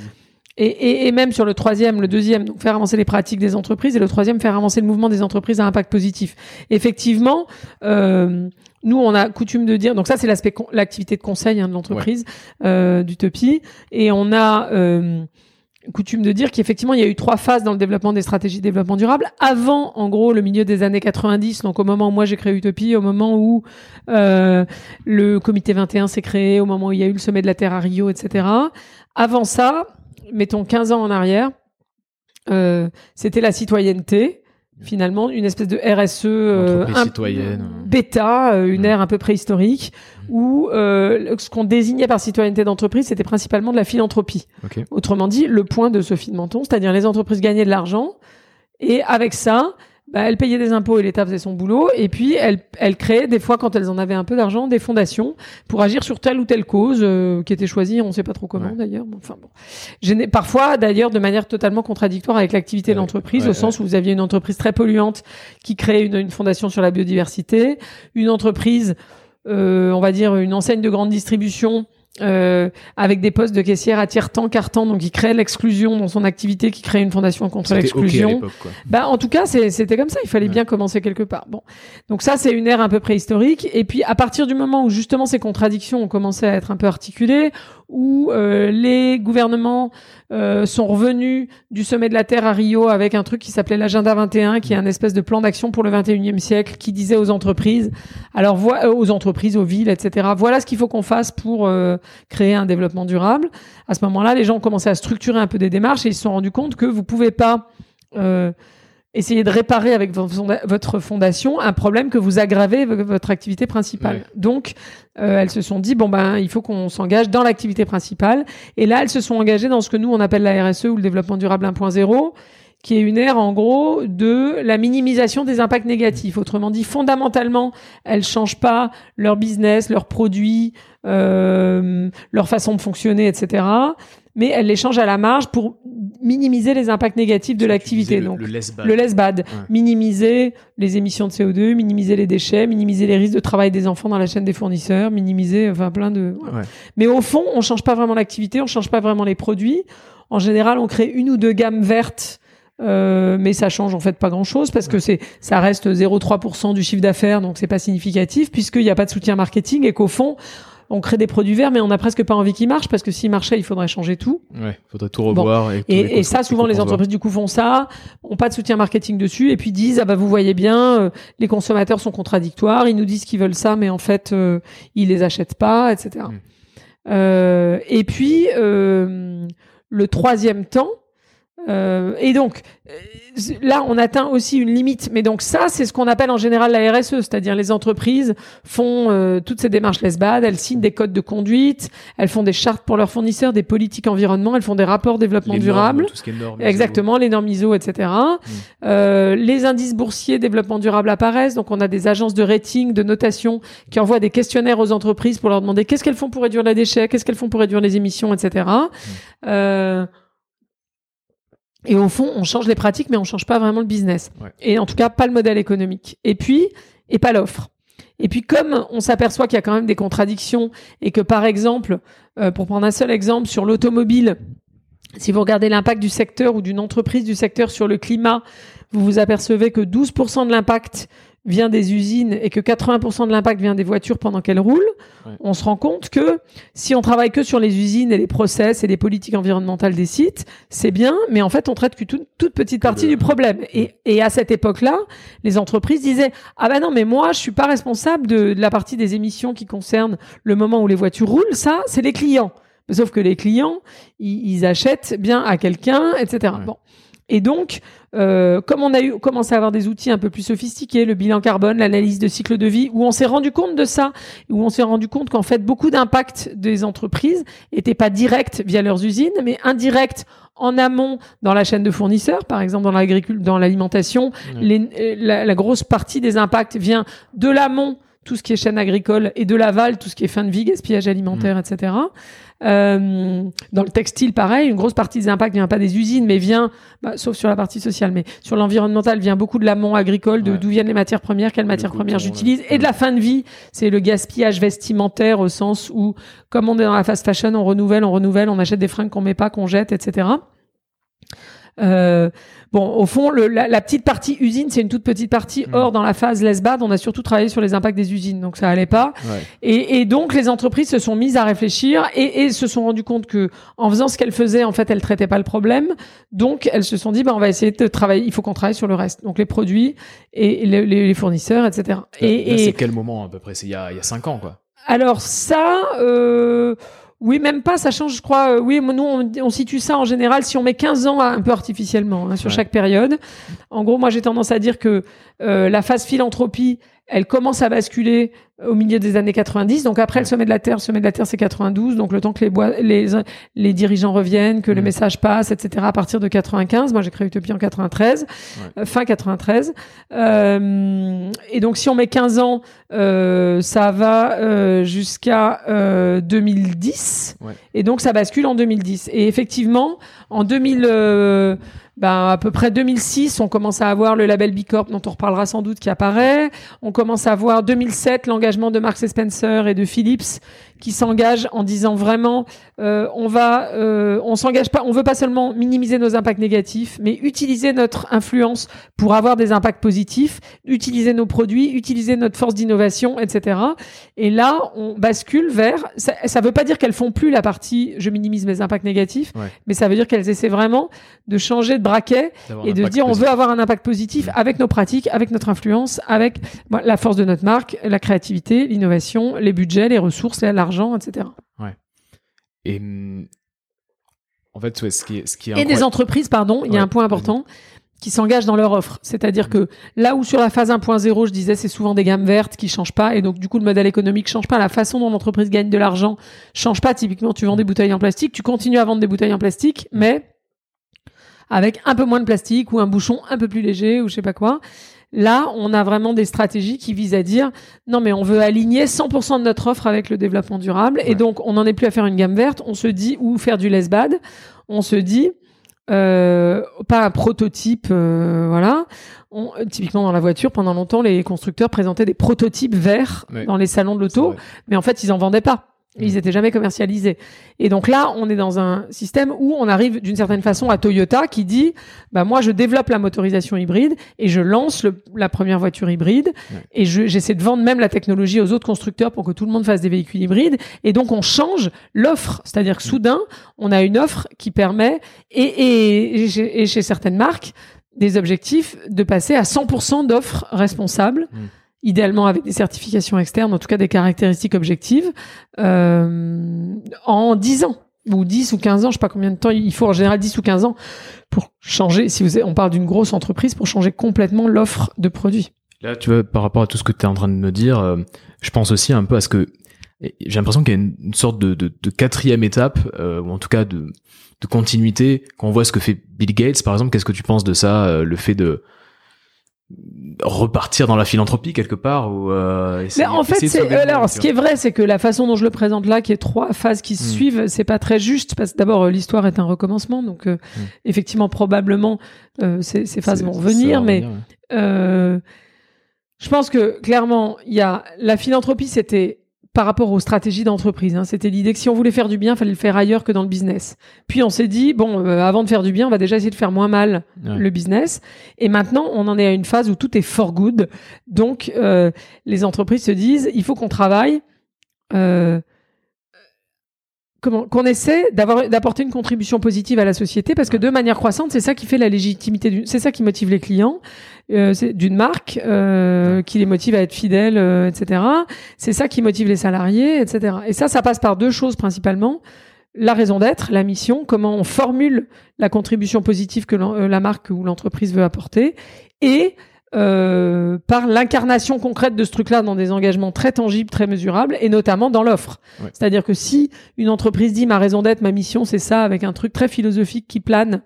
Et, et, et même sur le troisième, le deuxième, donc faire avancer les pratiques des entreprises, et le troisième, faire avancer le mouvement des entreprises à impact positif. Effectivement, euh, nous, on a coutume de dire, donc ça, c'est l'aspect, l'activité de conseil hein, de l'entreprise, euh, d'Utopie, et on a euh, coutume de dire qu'effectivement, il y a eu trois phases dans le développement des stratégies de développement durable. Avant, en gros, le milieu des années 90, donc au moment où moi j'ai créé Utopie, au moment où euh, le comité 21 s'est créé, au moment où il y a eu le sommet de la Terre à Rio, etc. Avant ça, mettons 15 ans en arrière, euh, c'était la citoyenneté, finalement, une espèce de RSE euh, un- citoyenne. euh. bêta, euh, une Mm. ère un peu préhistorique, où euh, ce qu'on désignait par citoyenneté d'entreprise, c'était principalement de la philanthropie. Autrement dit, le point de Sophie de Menton, c'est-à-dire les entreprises gagnaient de l'argent, et avec ça, bah, elles payaient des impôts et l'État faisait son boulot, et puis elles, elles créaient, des fois, quand elles en avaient un peu d'argent, des fondations pour agir sur telle ou telle cause euh, qui était choisie, on ne sait pas trop comment Ouais. d'ailleurs. Enfin bon, parfois d'ailleurs de manière totalement contradictoire avec l'activité de l'entreprise, ouais, au sens où vous aviez une entreprise très polluante qui créait une, une fondation sur la biodiversité, une entreprise, euh, on va dire une enseigne de grande distribution. Euh, avec des postes de caissière à tiers-temps, quart-temps, donc qui crée l'exclusion dans son activité, qui crée une fondation contre l'exclusion. Bah, en tout cas, c'était comme ça. Il fallait Ouais. bien commencer quelque part. Bon. Donc ça, c'est une ère un peu préhistorique. Et puis, à partir du moment où justement ces contradictions ont commencé à être un peu articulées, où euh, les gouvernements euh, sont revenus du sommet de la Terre à Rio avec un truc qui s'appelait l'agenda 21, qui est un espèce de plan d'action pour le 21e siècle, qui disait aux entreprises, alors euh, aux entreprises, aux villes, etc. Voilà ce qu'il faut qu'on fasse pour euh, créer un développement durable. À ce moment-là, les gens ont commencé à structurer un peu des démarches et ils se sont rendus compte que vous pouvez pas euh, essayer de réparer avec votre fondation un problème que vous aggravez avec votre activité principale. Donc, euh, elles se sont dit bon ben il faut qu'on s'engage dans l'activité principale. Et là, elles se sont engagées dans ce que nous on appelle la RSE ou le développement durable 1.0 qui est une ère en gros de la minimisation des impacts négatifs. Autrement dit, fondamentalement, elles changent pas leur business, leurs produits, euh, leur façon de fonctionner, etc. Mais elle les change à la marge pour minimiser les impacts négatifs de l'activité. Donc le less bad. le less bad, minimiser les émissions de CO2, minimiser les déchets, minimiser les risques de travail des enfants dans la chaîne des fournisseurs, minimiser enfin plein de. Ouais. Mais au fond, on change pas vraiment l'activité, on change pas vraiment les produits. En général, on crée une ou deux gammes vertes. euh, mais ça change en fait pas grand chose parce que c'est ça reste 0,3% du chiffre d'affaires donc c'est pas significatif puisqu'il n'y a pas de soutien marketing et qu'au fond on crée des produits verts mais on n'a presque pas envie qu'ils marchent parce que s'ils marchaient il faudrait changer tout Ouais, faudrait tout revoir. et, et, et ça, souvent, les entreprises du coup font ça, ont pas de soutien marketing dessus, et puis disent ah bah vous voyez bien, euh, les consommateurs sont contradictoires, ils nous disent qu'ils veulent ça, mais en fait euh, ils les achètent pas, etc. Mm. Euh, et puis euh, le troisième temps. Euh, et donc euh, là, on atteint aussi une limite. Mais donc ça, c'est ce qu'on appelle en général la RSE, c'est-à-dire les entreprises font euh, toutes ces démarches lesbades, elles signent des codes de conduite, elles font des chartes pour leurs fournisseurs, des politiques environnement, elles font des rapports développement Les durable. normes, tout ce qui est normes, Exactement, les normes ISO, etc. Euh, les indices boursiers développement durable apparaissent. Donc, on a des agences de rating, de notation qui envoient des questionnaires aux entreprises pour leur demander qu'est-ce qu'elles font pour réduire les déchets, qu'est-ce qu'elles font pour réduire les émissions, etc. Euh, et au fond, on change les pratiques, mais on change pas vraiment le business. Ouais. Et en tout cas, pas le modèle économique. Et puis, et pas l'offre. Et puis, comme on s'aperçoit qu'il y a quand même des contradictions et que, par exemple, euh, pour prendre un seul exemple sur l'automobile, si vous regardez l'impact du secteur ou d'une entreprise du secteur sur le climat, vous vous apercevez que 12% de l'impact vient des usines et que 80% de l'impact vient des voitures pendant qu'elles roulent. Ouais. On se rend compte que si on travaille que sur les usines et les process et les politiques environnementales des sites, c'est bien, mais en fait, on traite que toute, toute petite partie du problème. Et, et à cette époque-là, les entreprises disaient ah ben non, mais moi, je suis pas responsable de, de la partie des émissions qui concerne le moment où les voitures roulent. Ça, c'est les clients. Sauf que les clients, ils, ils achètent bien à quelqu'un, etc. Ouais. Bon. Et donc, euh, comme on a eu commencé à avoir des outils un peu plus sophistiqués, le bilan carbone, l'analyse de cycle de vie, où on s'est rendu compte de ça, où on s'est rendu compte qu'en fait beaucoup d'impact des entreprises n'étaient pas directs via leurs usines, mais indirects en amont dans la chaîne de fournisseurs, par exemple dans l'agriculture, dans l'alimentation. Euh, La, la grosse partie des impacts vient de l'amont, tout ce qui est chaîne agricole, et de l'aval, tout ce qui est fin de vie, gaspillage alimentaire, etc. Euh, dans le textile, pareil, une grosse partie des impacts vient pas des usines, mais vient, bah, sauf sur la partie sociale, mais sur l'environnemental, vient beaucoup de l'amont agricole, de Ouais. d'où viennent les matières premières, quelles matières coton, premières j'utilise, et de la fin de vie, c'est le gaspillage vestimentaire au sens où, comme on est dans la fast fashion, on renouvelle, on renouvelle, on achète des fringues qu'on met pas, qu'on jette, etc. Euh, bon, au fond, le, la, la petite partie usine, c'est une toute petite partie. Mm. Or, dans la phase lesbade, on a surtout travaillé sur les impacts des usines, donc ça allait pas. Ouais. Et, et donc, les entreprises se sont mises à réfléchir et, et se sont rendues compte que, en faisant ce qu'elles faisaient, en fait, elles traitaient pas le problème. Donc, elles se sont dit, bah, on va essayer de travailler. Il faut qu'on travaille sur le reste. Donc, les produits et les, les- fournisseurs, etc. Et, et c'est quel moment à peu près? C'est il y a, il y a 5 ans, quoi. alors ça, euh, oui, même pas, ça change, je crois. euh, oui, nous, on, on situe ça en général si on met 15 ans, un peu artificiellement, hein, sur Ouais. chaque période. En gros, moi, j'ai tendance à dire que euh, la phase philanthropie, elle commence à basculer au milieu des années 90. Donc après le sommet de la Terre, le sommet de la Terre, c'est 92. Donc le temps que les, les, les dirigeants reviennent, que le message passe, etc. À partir de 95. Moi, j'ai créé Utopie en 93, euh, fin 93. Euh, et donc si on met 15 ans, euh, ça va euh, jusqu'à euh, 2010. Ouais. Et donc ça bascule en 2010. Et effectivement, en 2000, euh, ben, à peu près 2006, on commence à avoir le label B Corp dont on reparlera sans doute qui apparaît. On commence à voir 2007 l'engagement de Marks Spencer et de Philips qui s'engagent en disant vraiment euh, on va euh, on s'engage pas on veut pas seulement minimiser nos impacts négatifs mais utiliser notre influence pour avoir des impacts positifs utiliser nos produits utiliser notre force d'innovation etc et là on bascule vers ça, ça veut pas dire qu'elles font plus la partie je minimise mes impacts négatifs Ouais. mais ça veut dire qu'elles essaient vraiment de changer de braquet et de dire on veut avoir un impact positif avec nos pratiques, avec notre influence, avec bon, la force de notre marque, la créativité, l'innovation, les budgets, les ressources, l'argent, etc. Et hum, en fait, ouais, ce qui est, ce qui est Et des entreprises, pardon, il y a Ouais, un point important qui s'engagent dans leur offre. C'est-à-dire que là où sur la phase 1.0, je disais, c'est souvent des gammes vertes qui changent pas, et donc du coup le modèle économique change pas, la façon dont l'entreprise gagne de l'argent change pas. Typiquement, tu vends des bouteilles en plastique, tu continues à vendre des bouteilles en plastique, mais avec un peu moins de plastique ou un bouchon un peu plus léger ou je sais pas quoi. Là, on a vraiment des stratégies qui visent à dire non, mais on veut aligner 100% de notre offre avec le développement durable. Et donc, on n'en est plus à faire une gamme verte. On se dit, ou faire du less bad. On se dit, euh, pas un prototype, euh, voilà. On, typiquement dans la voiture, pendant longtemps, les constructeurs présentaient des prototypes verts dans les salons de l'auto, mais en fait, ils en vendaient pas. Ils mm. étaient jamais commercialisés. Et donc là, on est dans un système où on arrive d'une certaine façon à Toyota qui dit, bah moi je développe la motorisation hybride et je lance le, la première voiture hybride et j'essaie de vendre même la technologie aux autres constructeurs pour que tout le monde fasse des véhicules hybrides. Et donc on change l'offre, c'est-à-dire que mm. soudain on a une offre qui permet et, et, et, chez, certaines marques des objectifs de passer à 100% d'offres responsables. Mm idéalement avec des certifications externes, en tout cas des caractéristiques objectives, euh, en 10 ans ou 10 ou 15 ans, je sais pas combien de temps il faut en général 10 ou 15 ans pour changer si vous on parle d'une grosse entreprise pour changer complètement l'offre de produits. Là, tu vois par rapport à tout ce que tu es en train de me dire, euh, je pense aussi un peu à ce que j'ai l'impression qu'il y a une, sorte de, de, de quatrième étape euh, ou en tout cas de, de continuité quand on voit ce que fait Bill Gates par exemple, qu'est-ce que tu penses de ça euh, le fait de repartir dans la philanthropie quelque part ou euh, mais en fait c'est alors ce qui est vrai c'est que la façon dont je le présente là qui est trois phases qui se hmm. suivent c'est pas très juste parce que d'abord euh, l'histoire est un recommencement donc euh, hmm. effectivement probablement euh, ces, ces, phases vont venir mais je pense que clairement il y a la philanthropie c'était par rapport aux stratégies d'entreprise. Hein. C'était l'idée que si on voulait faire du bien, il fallait le faire ailleurs que dans le business. Puis on s'est dit, bon, euh, avant de faire du bien, on va déjà essayer de faire moins mal le business. Et maintenant, on en est à une phase où tout est for good. Donc, euh, les entreprises se disent, il faut qu'on travaille. Euh, qu'on essaie d'avoir d'apporter une contribution positive à la société parce que de manière croissante c'est ça qui fait la légitimité c'est ça qui motive les clients euh, d'une marque euh, qui les motive à être fidèles euh, etc c'est ça qui motive les salariés etc et ça ça passe par deux choses principalement. La raison d'être la mission comment on formule la contribution positive que euh, la marque ou l'entreprise veut apporter. Et euh, par l'incarnation concrète de ce truc-là dans des engagements très tangibles, très mesurables, et notamment dans l'offre. C'est-à-dire que si une entreprise dit ma raison d'être, ma mission, c'est ça, avec un truc très philosophique qui plane,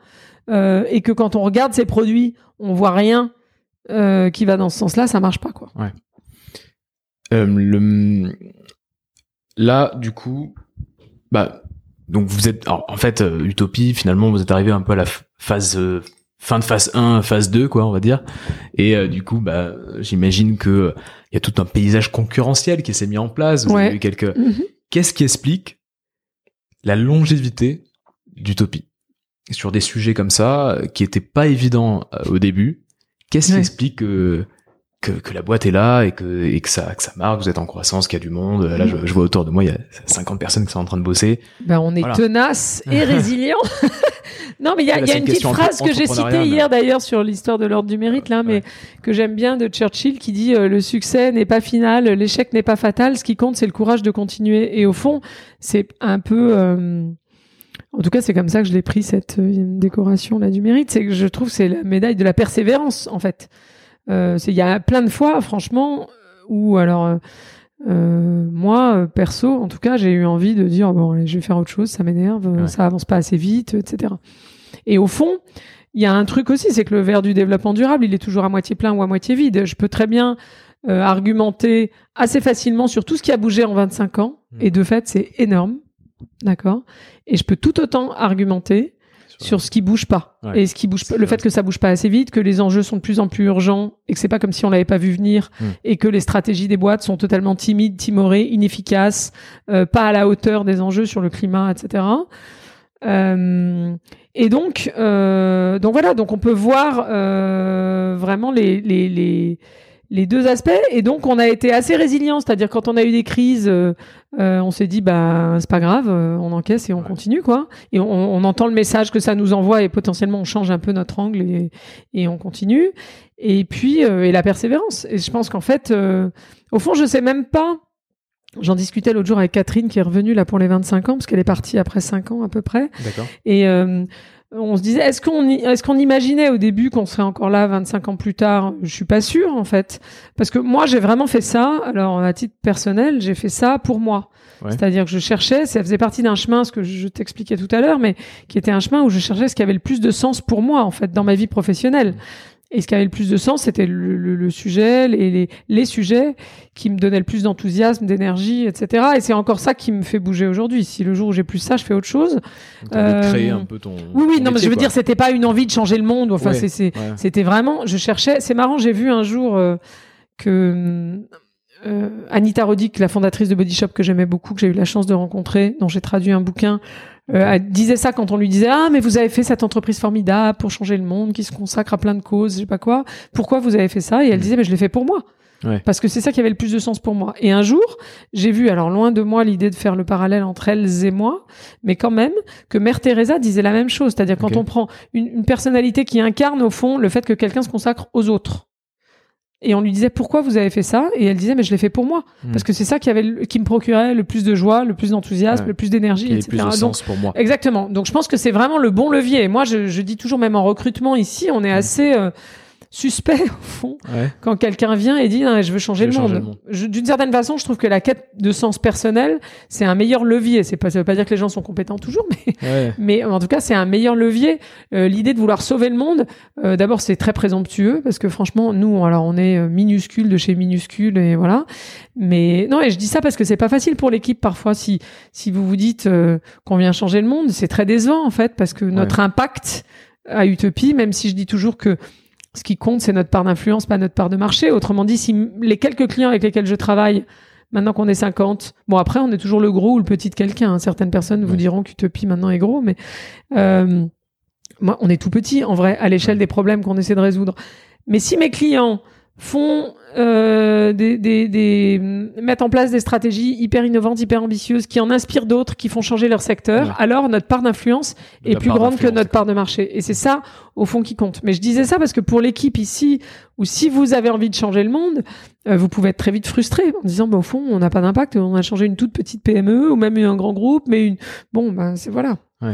euh, et que quand on regarde ces produits, on voit rien euh, qui va dans ce sens-là, ça marche pas, quoi. Ouais. Le... Là, du coup, bah, donc vous êtes, en fait, Utopie, finalement, vous êtes arrivé un peu à la phase fin de phase 1, phase 2, quoi, on va dire. Et euh, du coup, bah, j'imagine que il y a tout un paysage concurrentiel qui s'est mis en place. Vous avez quelques. Mhm. Qu'est-ce qui explique la longévité d'Utopie sur des sujets comme ça euh, qui étaient pas évidents euh, au début Qu'est-ce qui explique que que, que, la boîte est là et que, et que, ça, que ça marche, vous êtes en croissance, qu'il y a du monde. Là, je, je, vois autour de moi, il y a 50 personnes qui sont en train de bosser. Ben, on est tenace et [laughs] résilient. [laughs] non, mais il y a, y a une petite phrase que j'ai citée hier d'ailleurs sur l'histoire de l'ordre du mérite, là, mais que j'aime bien de Churchill qui dit euh, le succès n'est pas final, l'échec n'est pas fatal, ce qui compte c'est le courage de continuer. Et au fond, c'est un peu... Euh, en tout cas, c'est comme ça que je l'ai pris cette euh, décoration là du mérite. C'est que je trouve c'est la médaille de la persévérance en fait. Euh, il y a plein de fois, franchement, où alors euh, euh, moi, perso, en tout cas, j'ai eu envie de dire bon, allez, je vais faire autre chose, ça m'énerve, ça avance pas assez vite, etc. Et au fond, il y a un truc aussi, c'est que le verre du développement durable, il est toujours à moitié plein ou à moitié vide. Je peux très bien argumenter assez facilement sur tout ce qui a bougé en 25 ans, mmh. et de fait, c'est énorme, d'accord? Et je peux tout autant argumenter sur ce qui bouge pas et ce qui bouge pas, le fait que ça bouge pas assez vite, que les enjeux sont de plus en plus urgents et que c'est pas comme si on l'avait pas vu venir hmm. et que les stratégies des boîtes sont totalement timides, timorées, inefficaces, euh, pas à la hauteur des enjeux sur le climat, etc. Euh, et donc, euh, donc voilà, donc on peut voir euh, vraiment les, les, les les deux aspects et donc on a été assez résilient c'est-à-dire quand on a eu des crises euh, euh, on s'est dit bah c'est pas grave euh, on encaisse et on continue quoi. Et on, on, entend le message que ça nous envoie et potentiellement on change un peu notre angle et, et on continue. Et puis et la persévérance. Et je pense qu'en fait au fond je sais même pas. J'en discutais l'autre jour avec Catherine qui est revenue là pour les 25 ans parce qu'elle est partie après 5 ans à peu près. D'accord. Et on se disait, est-ce qu'on est-ce qu'on imaginait au début qu'on serait encore là 25 ans plus tard? Je suis pas sûre en fait, parce que moi j'ai vraiment fait ça. Alors à titre personnel, j'ai fait ça pour moi. C'est-à-dire que je cherchais, ça faisait partie d'un chemin, ce que je t'expliquais tout à l'heure, mais qui était un chemin où je cherchais ce qui avait le plus de sens pour moi en fait dans ma vie professionnelle. Et ce qui avait le plus de sens, c'était le, le- le sujet, les, les, les sujets qui me donnaient le plus d'enthousiasme, d'énergie, etc. Et c'est encore ça qui me fait bouger aujourd'hui. Si le jour où j'ai plus ça, je fais autre chose. Euh, créer un peu ton. Oui, oui, ton non, mais je veux quoi. dire, c'était pas une envie de changer le monde. Enfin, ouais. c'était vraiment, je cherchais. C'est marrant, j'ai vu un jour euh, que euh, Anita Roddick, la fondatrice de Body Shop que j'aimais beaucoup, que j'ai eu la chance de rencontrer, dont j'ai traduit un bouquin, euh, elle disait ça quand on lui disait ah mais vous avez fait cette entreprise formidable pour changer le monde, qui se consacre à plein de causes, je sais pas quoi. Pourquoi vous avez fait ça? Et elle Mm. disait mais je l'ai fait pour moi. Ouais. Parce que c'est ça qui avait le plus de sens pour moi. Et un jour, j'ai vu, alors loin de moi l'idée de faire le parallèle entre elles et moi, mais quand même, que Mère Teresa disait la même chose. C'est-à-dire quand on prend une, une personnalité qui incarne au fond le fait que quelqu'un se consacre aux autres. Et on lui disait pourquoi vous avez fait ça? Et elle disait mais je l'ai fait pour moi Hmm. parce que c'est ça qui avait le- qui me procurait le plus de joie, le plus d'enthousiasme, Ouais. le plus d'énergie, etc. plus de Donc, sens pour moi. Exactement. Donc je pense que c'est vraiment le bon levier. Et moi je, je dis toujours même en recrutement ici, on est assez euh, suspect [laughs] au fond Ouais. quand quelqu'un vient et dit Non, je veux changer, Je veux le, changer monde. le monde. Je- D'une certaine façon, je trouve que la quête de sens personnel, c'est un meilleur levier. C'est pas, ça veut pas dire que les gens sont compétents toujours, [laughs] mais, Ouais. mais en tout cas, c'est un meilleur levier. Euh, L'idée de vouloir sauver le monde, euh, d'abord, c'est très présomptueux parce que franchement, nous, alors on est euh, minuscule de chez minuscule et voilà. Mais non, et je dis ça parce que c'est pas facile pour l'équipe parfois. Si si vous vous dites euh, qu'on vient changer le monde, c'est très décevant en fait parce que notre impact à Utopie, même si je dis toujours que ce qui compte, c'est notre part d'influence, pas notre part de marché. Autrement dit, si les quelques clients avec lesquels je travaille, maintenant qu'on est 50, bon après, on est toujours le gros ou le petit de quelqu'un. hein. Certaines personnes vous diront qu'Utopie maintenant est gros, mais euh, moi, on est tout petit en vrai à l'échelle des problèmes qu'on essaie de résoudre. Mais si mes clients font euh, des, des, des mettent en place des stratégies hyper innovantes, hyper ambitieuses, qui en inspirent d'autres, qui font changer leur secteur, Ouais. alors notre part d'influence est plus grande que notre part de marché. Et c'est ça, au fond, qui compte. Mais je disais ça parce que pour l'équipe ici, ou si vous avez envie de changer le monde, euh, vous pouvez être très vite frustré en disant, bah, au fond, on n'a pas d'impact, on a changé une toute petite PME ou même un grand groupe, mais une, bon, ben, c'est voilà. Ouais.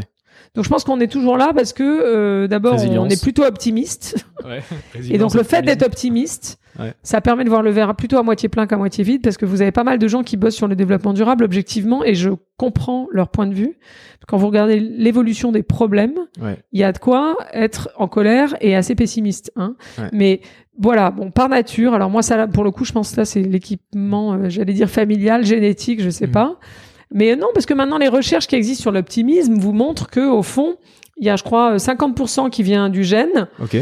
Donc je pense qu'on est toujours là parce que euh, d'abord on est plutôt optimiste [laughs] Ouais. et donc le fait d'être optimiste, Ouais. ça permet de voir le verre plutôt à moitié plein qu'à moitié vide parce que vous avez pas mal de gens qui bossent sur le développement durable objectivement et je comprends leur point de vue. Quand vous regardez l'évolution des problèmes, Ouais. il y a de quoi être en colère et assez pessimiste. Hein. Mais voilà, bon, par nature, alors moi, ça, pour le coup, je pense que là, c'est l'équipement, euh, j'allais dire familial, génétique, je sais Mhm. pas. Mais non, parce que maintenant, les recherches qui existent sur l'optimisme vous montrent que au fond, il y a, je crois, euh, 50% qui vient du gène, Ok.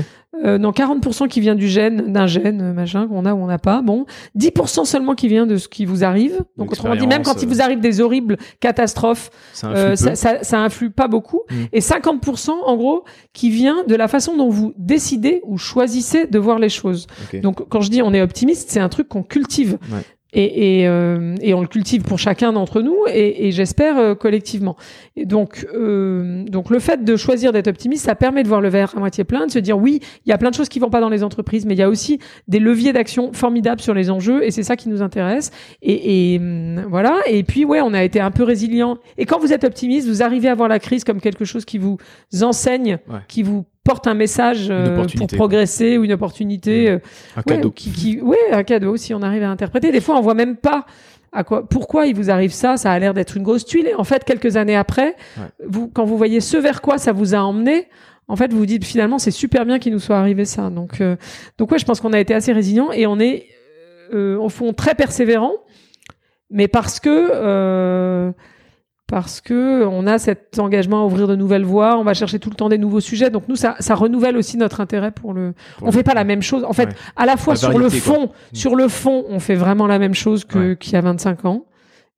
euh, non, 40% qui vient du gène, d'un gène, euh, machin, qu'on a ou on n'a pas. Bon, 10% seulement qui vient de ce qui vous arrive. Donc, autrement dit, même quand il vous arrive des horribles catastrophes, Ça euh, influe ça, peu. ça, ça influe pas beaucoup. Mm. Et 50%, en gros, qui vient de la façon dont vous décidez ou choisissez de voir les choses. Donc, quand je dis on est optimiste, c'est un truc qu'on cultive. Ouais. Et, et, euh, et on le cultive pour chacun d'entre nous et, et j'espère euh, collectivement. Et donc, euh, donc le fait de choisir d'être optimiste, ça permet de voir le verre à moitié plein, de se dire oui, il y a plein de choses qui vont pas dans les entreprises, mais il y a aussi des leviers d'action formidables sur les enjeux et c'est ça qui nous intéresse. Et, et hum, voilà. Et puis ouais, on a été un peu résilient. Et quand vous êtes optimiste, vous arrivez à voir la crise comme quelque chose qui vous enseigne, Ouais. qui vous porte un message euh, pour progresser ou une opportunité. euh, Un Ouais, cadeau. qui, qui, ouais, un cadeau, si on arrive à interpréter. Des fois, on voit même pas à quoi, pourquoi il vous arrive ça. Ça a l'air d'être une grosse tuile. Et en fait, quelques années après, Ouais. vous, quand vous voyez ce vers quoi ça vous a emmené, en fait, vous vous dites finalement, c'est super bien qu'il nous soit arrivé ça. Donc, euh, donc ouais, je pense qu'on a été assez résilient et on est, euh, au fond, très persévérant. Mais parce que, euh, parce que on a cet engagement à ouvrir de nouvelles voies, on va chercher tout le temps des nouveaux sujets. Donc nous, ça, ça renouvelle aussi notre intérêt pour le. Pour on fait pas la même chose. En fait, Ouais. à la fois La sur le quoi. fond, sur le fond, on fait vraiment la même chose que Ouais. qu'il y a 25 ans.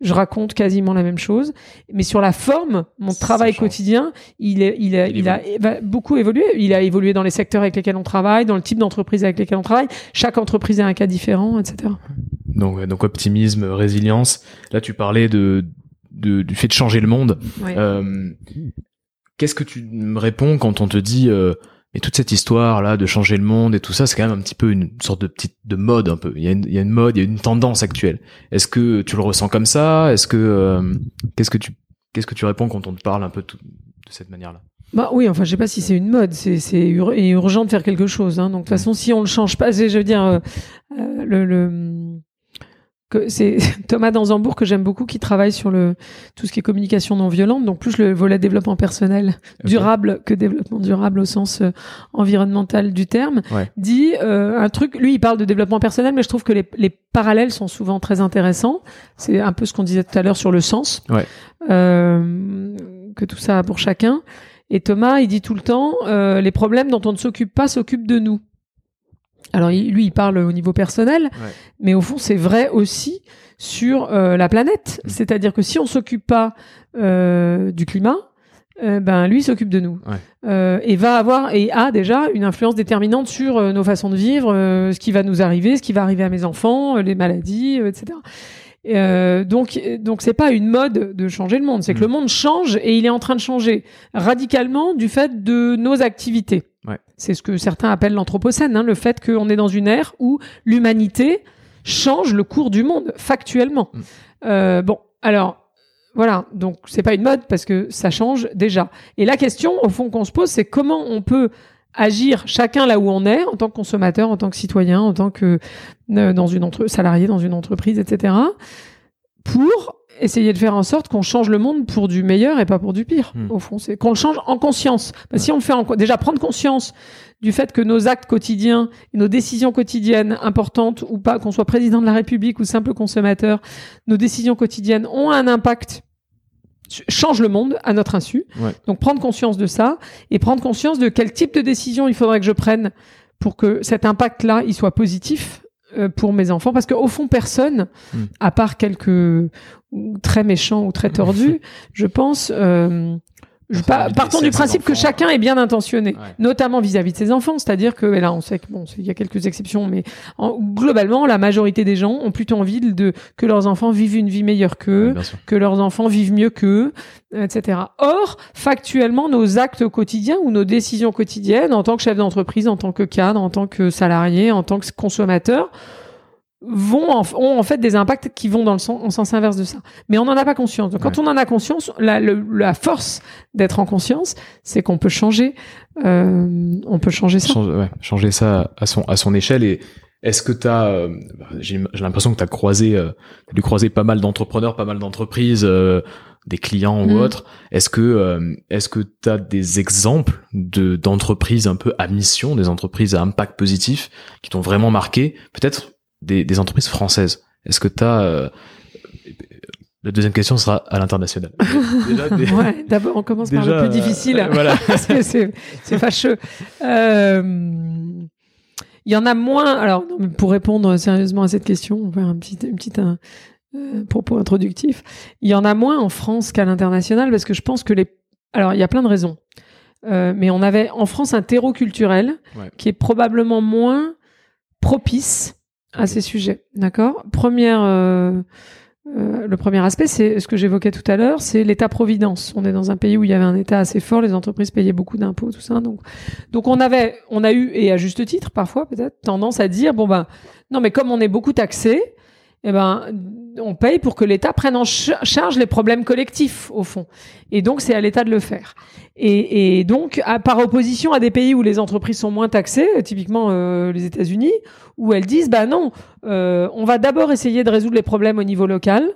Je raconte quasiment la même chose, mais sur la forme, mon Ça travail change. quotidien, il est, il a, Il il a beaucoup évolué. Il a évolué dans les secteurs avec lesquels on travaille, dans le type d'entreprise avec lesquels on travaille. Chaque entreprise a un cas différent, etc. Donc optimisme, résilience. Là, tu parlais de, de du fait de changer le monde. Ouais. Euh, Qu'est-ce que tu me réponds quand on te dit euh, mais toute cette histoire là de changer le monde et tout ça, c'est quand même un petit peu une sorte de petite de mode un peu. Il y a une, il y a une mode, il y a une tendance actuelle. Est-ce que tu le ressens comme ça? Est-ce que euh, qu'est-ce que tu qu'est-ce que tu réponds quand on te parle un peu de, tout- de cette manière-là? Bah oui, enfin, je sais pas si c'est une mode, c'est c'est ur- urgent de faire quelque chose. Hein. Donc de toute façon, si on le change pas, je veux dire, euh, euh, le, le que c'est [laughs] Thomas Danzambourg que j'aime beaucoup qui travaille sur le tout ce qui est communication non violente. Donc plus le volet développement personnel durable que développement durable au sens euh, environnemental du terme Ouais. dit euh, un truc lui il parle de développement personnel mais je trouve que les, les parallèles sont souvent très intéressants. C'est un peu ce qu'on disait tout à l'heure sur le sens Ouais. Euh, que tout ça a pour chacun. Et Thomas il dit tout le temps euh, les problèmes dont on ne s'occupe pas s'occupent de nous alors lui, il parle au niveau personnel, mais au fond, c'est vrai aussi sur euh, la planète. Mm. C'est-à-dire que si on s'occupe pas euh, du climat, euh, ben lui il s'occupe de nous Ouais. Et va avoir et a déjà une influence déterminante sur nos façons de vivre, ce qui va nous arriver, ce qui va arriver à mes enfants, les maladies, etc. Euh, donc, donc c'est pas une mode de changer le monde, c'est que Mm. le monde change et il est en train de changer radicalement du fait de nos activités. Ouais. C'est ce que certains appellent l'anthropocène, hein, le fait qu'on est dans une ère où l'humanité change le cours du monde factuellement. Mm. Euh, bon, alors voilà, donc c'est pas une mode parce que ça change déjà. Et la question, au fond, qu'on se pose, c'est comment on peut agir chacun là où on est, en tant que consommateur, en tant que citoyen, en tant que euh, dans une entre salarié dans une entreprise, etc., pour essayer de faire en sorte qu'on change le monde pour du meilleur et pas pour du pire. Hmm. Au fond, c'est qu'on le change en conscience. Parce que Si on le fait en, déjà prendre conscience du fait que nos actes quotidiens, nos décisions quotidiennes importantes ou pas, qu'on soit président de la République ou simple consommateur, nos décisions quotidiennes ont un impact change le monde à notre insu. Ouais. Donc prendre conscience de ça et prendre conscience de quel type de décision il faudrait que je prenne pour que cet impact-là, il soit positif euh, pour mes enfants. Parce qu'au fond, personne, Mm. à part quelques très méchants ou très tordus, [laughs] je pense... euh, je partons du principe que enfants, chacun est bien intentionné, Ouais. notamment vis-à-vis de ses enfants. C'est-à-dire que, et là, on sait que bon, il y a quelques exceptions, mais en- globalement, la majorité des gens ont plutôt envie de que leurs enfants vivent une vie meilleure qu'eux, Ouais, que leurs enfants vivent mieux qu'eux, etc. Or, factuellement, nos actes quotidiens ou nos décisions quotidiennes, en tant que chef d'entreprise, en tant que cadre, en tant que salarié, en tant que consommateur, vont en, ont en fait des impacts qui vont dans le sens, en sens inverse de ça. Mais on n'en a pas conscience. Donc, quand on en a conscience, la, le- la force d'être en conscience, c'est qu'on peut changer, euh, on peut changer ça. Change- ouais, changer ça à son à son échelle et est-ce que tu as j'ai j'ai l'impression que tu as croisé euh, dû croiser pas mal d'entrepreneurs, pas mal d'entreprises, euh, des clients ou Mm. autres. Est-ce que euh, est-ce que tu as des exemples de d'entreprises un peu à mission, des entreprises à impact positif qui t'ont vraiment marqué, peut-être des, des entreprises françaises. Est-ce que tu as la deuxième question sera à l'international. [laughs] Déjà, des- Ouais, d'abord, on commence par le plus difficile. euh, voilà. [laughs] parce que c'est c'est fâcheux. Euh, Il y en a moins. Alors, non, pour répondre sérieusement à cette question, on va faire un petit, une petite un, euh, propos introductif. Il y en a moins en France qu'à l'international parce que je pense que les. Alors, il y a plein de raisons. Euh, mais on avait en France un terreau culturel Ouais. qui est probablement moins propice à ces sujets. D'accord? Première. euh, euh, le premier aspect, c'est ce que j'évoquais tout à l'heure, c'est l'État-providence. On est dans un pays où il y avait un État assez fort, les entreprises payaient beaucoup d'impôts, tout ça. Donc, donc on avait, on a eu et à juste titre parfois peut-être tendance à dire bon ben non mais comme on est beaucoup taxé, eh ben on paye pour que l'État prenne en ch- charge les problèmes collectifs au fond. Et donc c'est à l'État de le faire. Et, et donc par opposition à des pays où les entreprises sont moins taxées, typiquement euh, les États-Unis, où elles disent bah non, euh, on va d'abord essayer de résoudre les problèmes au niveau local.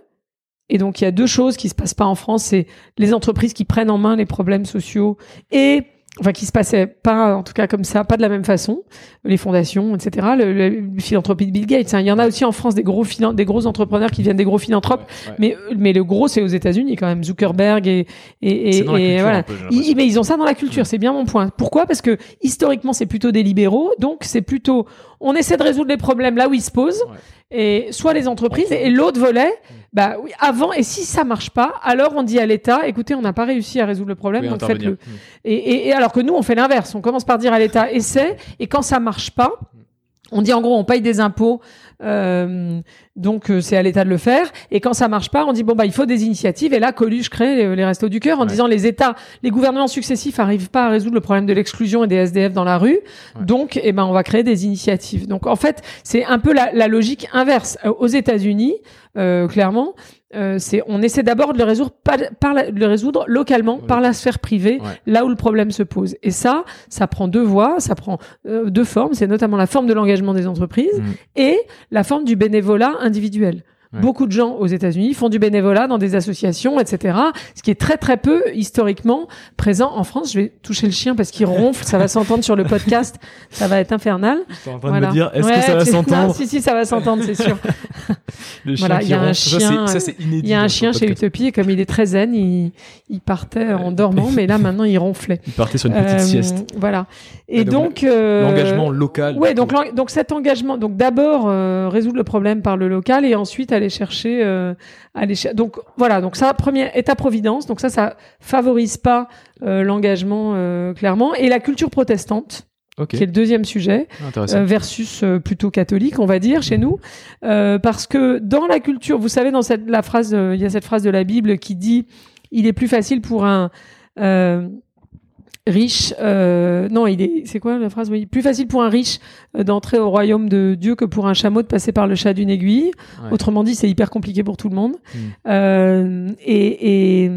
Et donc il y a deux choses qui se passent pas en France, c'est les entreprises qui prennent en main les problèmes sociaux et enfin qui se passaient pas en tout cas comme ça, pas de la même façon, les fondations, etc. Le, le- philanthropie de Bill Gates, hein. il y en a aussi en France des gros filan- des gros entrepreneurs qui viennent des gros philanthropes, Ouais, ouais. mais mais le gros c'est aux États-Unis quand même, Zuckerberg et et, et, C'est dans la et culture, voilà. peu, Ils, mais ils ont ça dans la culture, c'est bien mon point. Pourquoi? Parce que historiquement, c'est plutôt des libéraux, donc c'est plutôt on essaie de résoudre les problèmes là où ils se posent, Ouais. et soit les entreprises, et l'autre volet, bah oui, avant, et si ça marche pas, alors on dit à l'État, écoutez, on n'a pas réussi à résoudre le problème, Oui, donc faites-le. Et, et, et alors que nous, on fait l'inverse, on commence par dire à l'État, essaie, et quand ça marche pas, on dit en gros, on paye des impôts, euh, donc euh, c'est à l'État de le faire. Et quand ça marche pas, on dit bon bah il faut des initiatives. Et là, Coluche crée les, les restos du cœur en Ouais. disant les États, les gouvernements successifs arrivent pas à résoudre le problème de l'exclusion et des SDF dans la rue. Ouais. Donc, eh ben on va créer des initiatives. Donc en fait, c'est un peu la, la logique inverse. Aux États-Unis, euh, clairement, euh, c'est on essaie d'abord de le résoudre par, par la- de le résoudre localement par la sphère privée, Ouais. là où le problème se pose. Et ça, ça prend deux voies, ça prend euh, deux formes. C'est notamment la forme de l'engagement des entreprises Mm. et la forme du bénévolat individuel. Beaucoup de gens aux États-Unis font du bénévolat dans des associations, etc. Ce qui est très très peu historiquement présent en France. Je vais toucher le chien parce qu'il [laughs] ronfle, ça va s'entendre sur le podcast, ça va être infernal. Je en train de me dire, est-ce que ça va s'entendre Si si, ça va s'entendre, c'est sûr. [laughs] le chien voilà, qui il y a un chien, ça, c'est inédit Il y a un chien chez. Utopie et comme il est très zen, il, il partait en dormant, mais là maintenant il ronflait. Il partait sur une petite Euh, sieste. Voilà. Et Et donc, donc, euh, L'engagement local. Ouais, donc, donc cet engagement, donc d'abord euh, résoudre le problème par le local et ensuite aller chercher, euh, aller cher- donc voilà, donc ça première état providence, donc ça ça favorise pas euh, l'engagement euh, clairement et la culture protestante qui est le deuxième sujet euh, versus euh, plutôt catholique, on va dire chez nous, Euh, parce que dans la culture, vous savez dans cette la phrase, euh, il y a cette phrase de la Bible qui dit il est plus facile pour un euh, riche, euh, non, il est, c'est quoi la phrase? Oui, plus facile pour un riche euh, d'entrer au royaume de Dieu que pour un chameau de passer par le chat d'une aiguille. Ouais. Autrement dit, c'est hyper compliqué pour tout le monde. Mm. Euh, et, et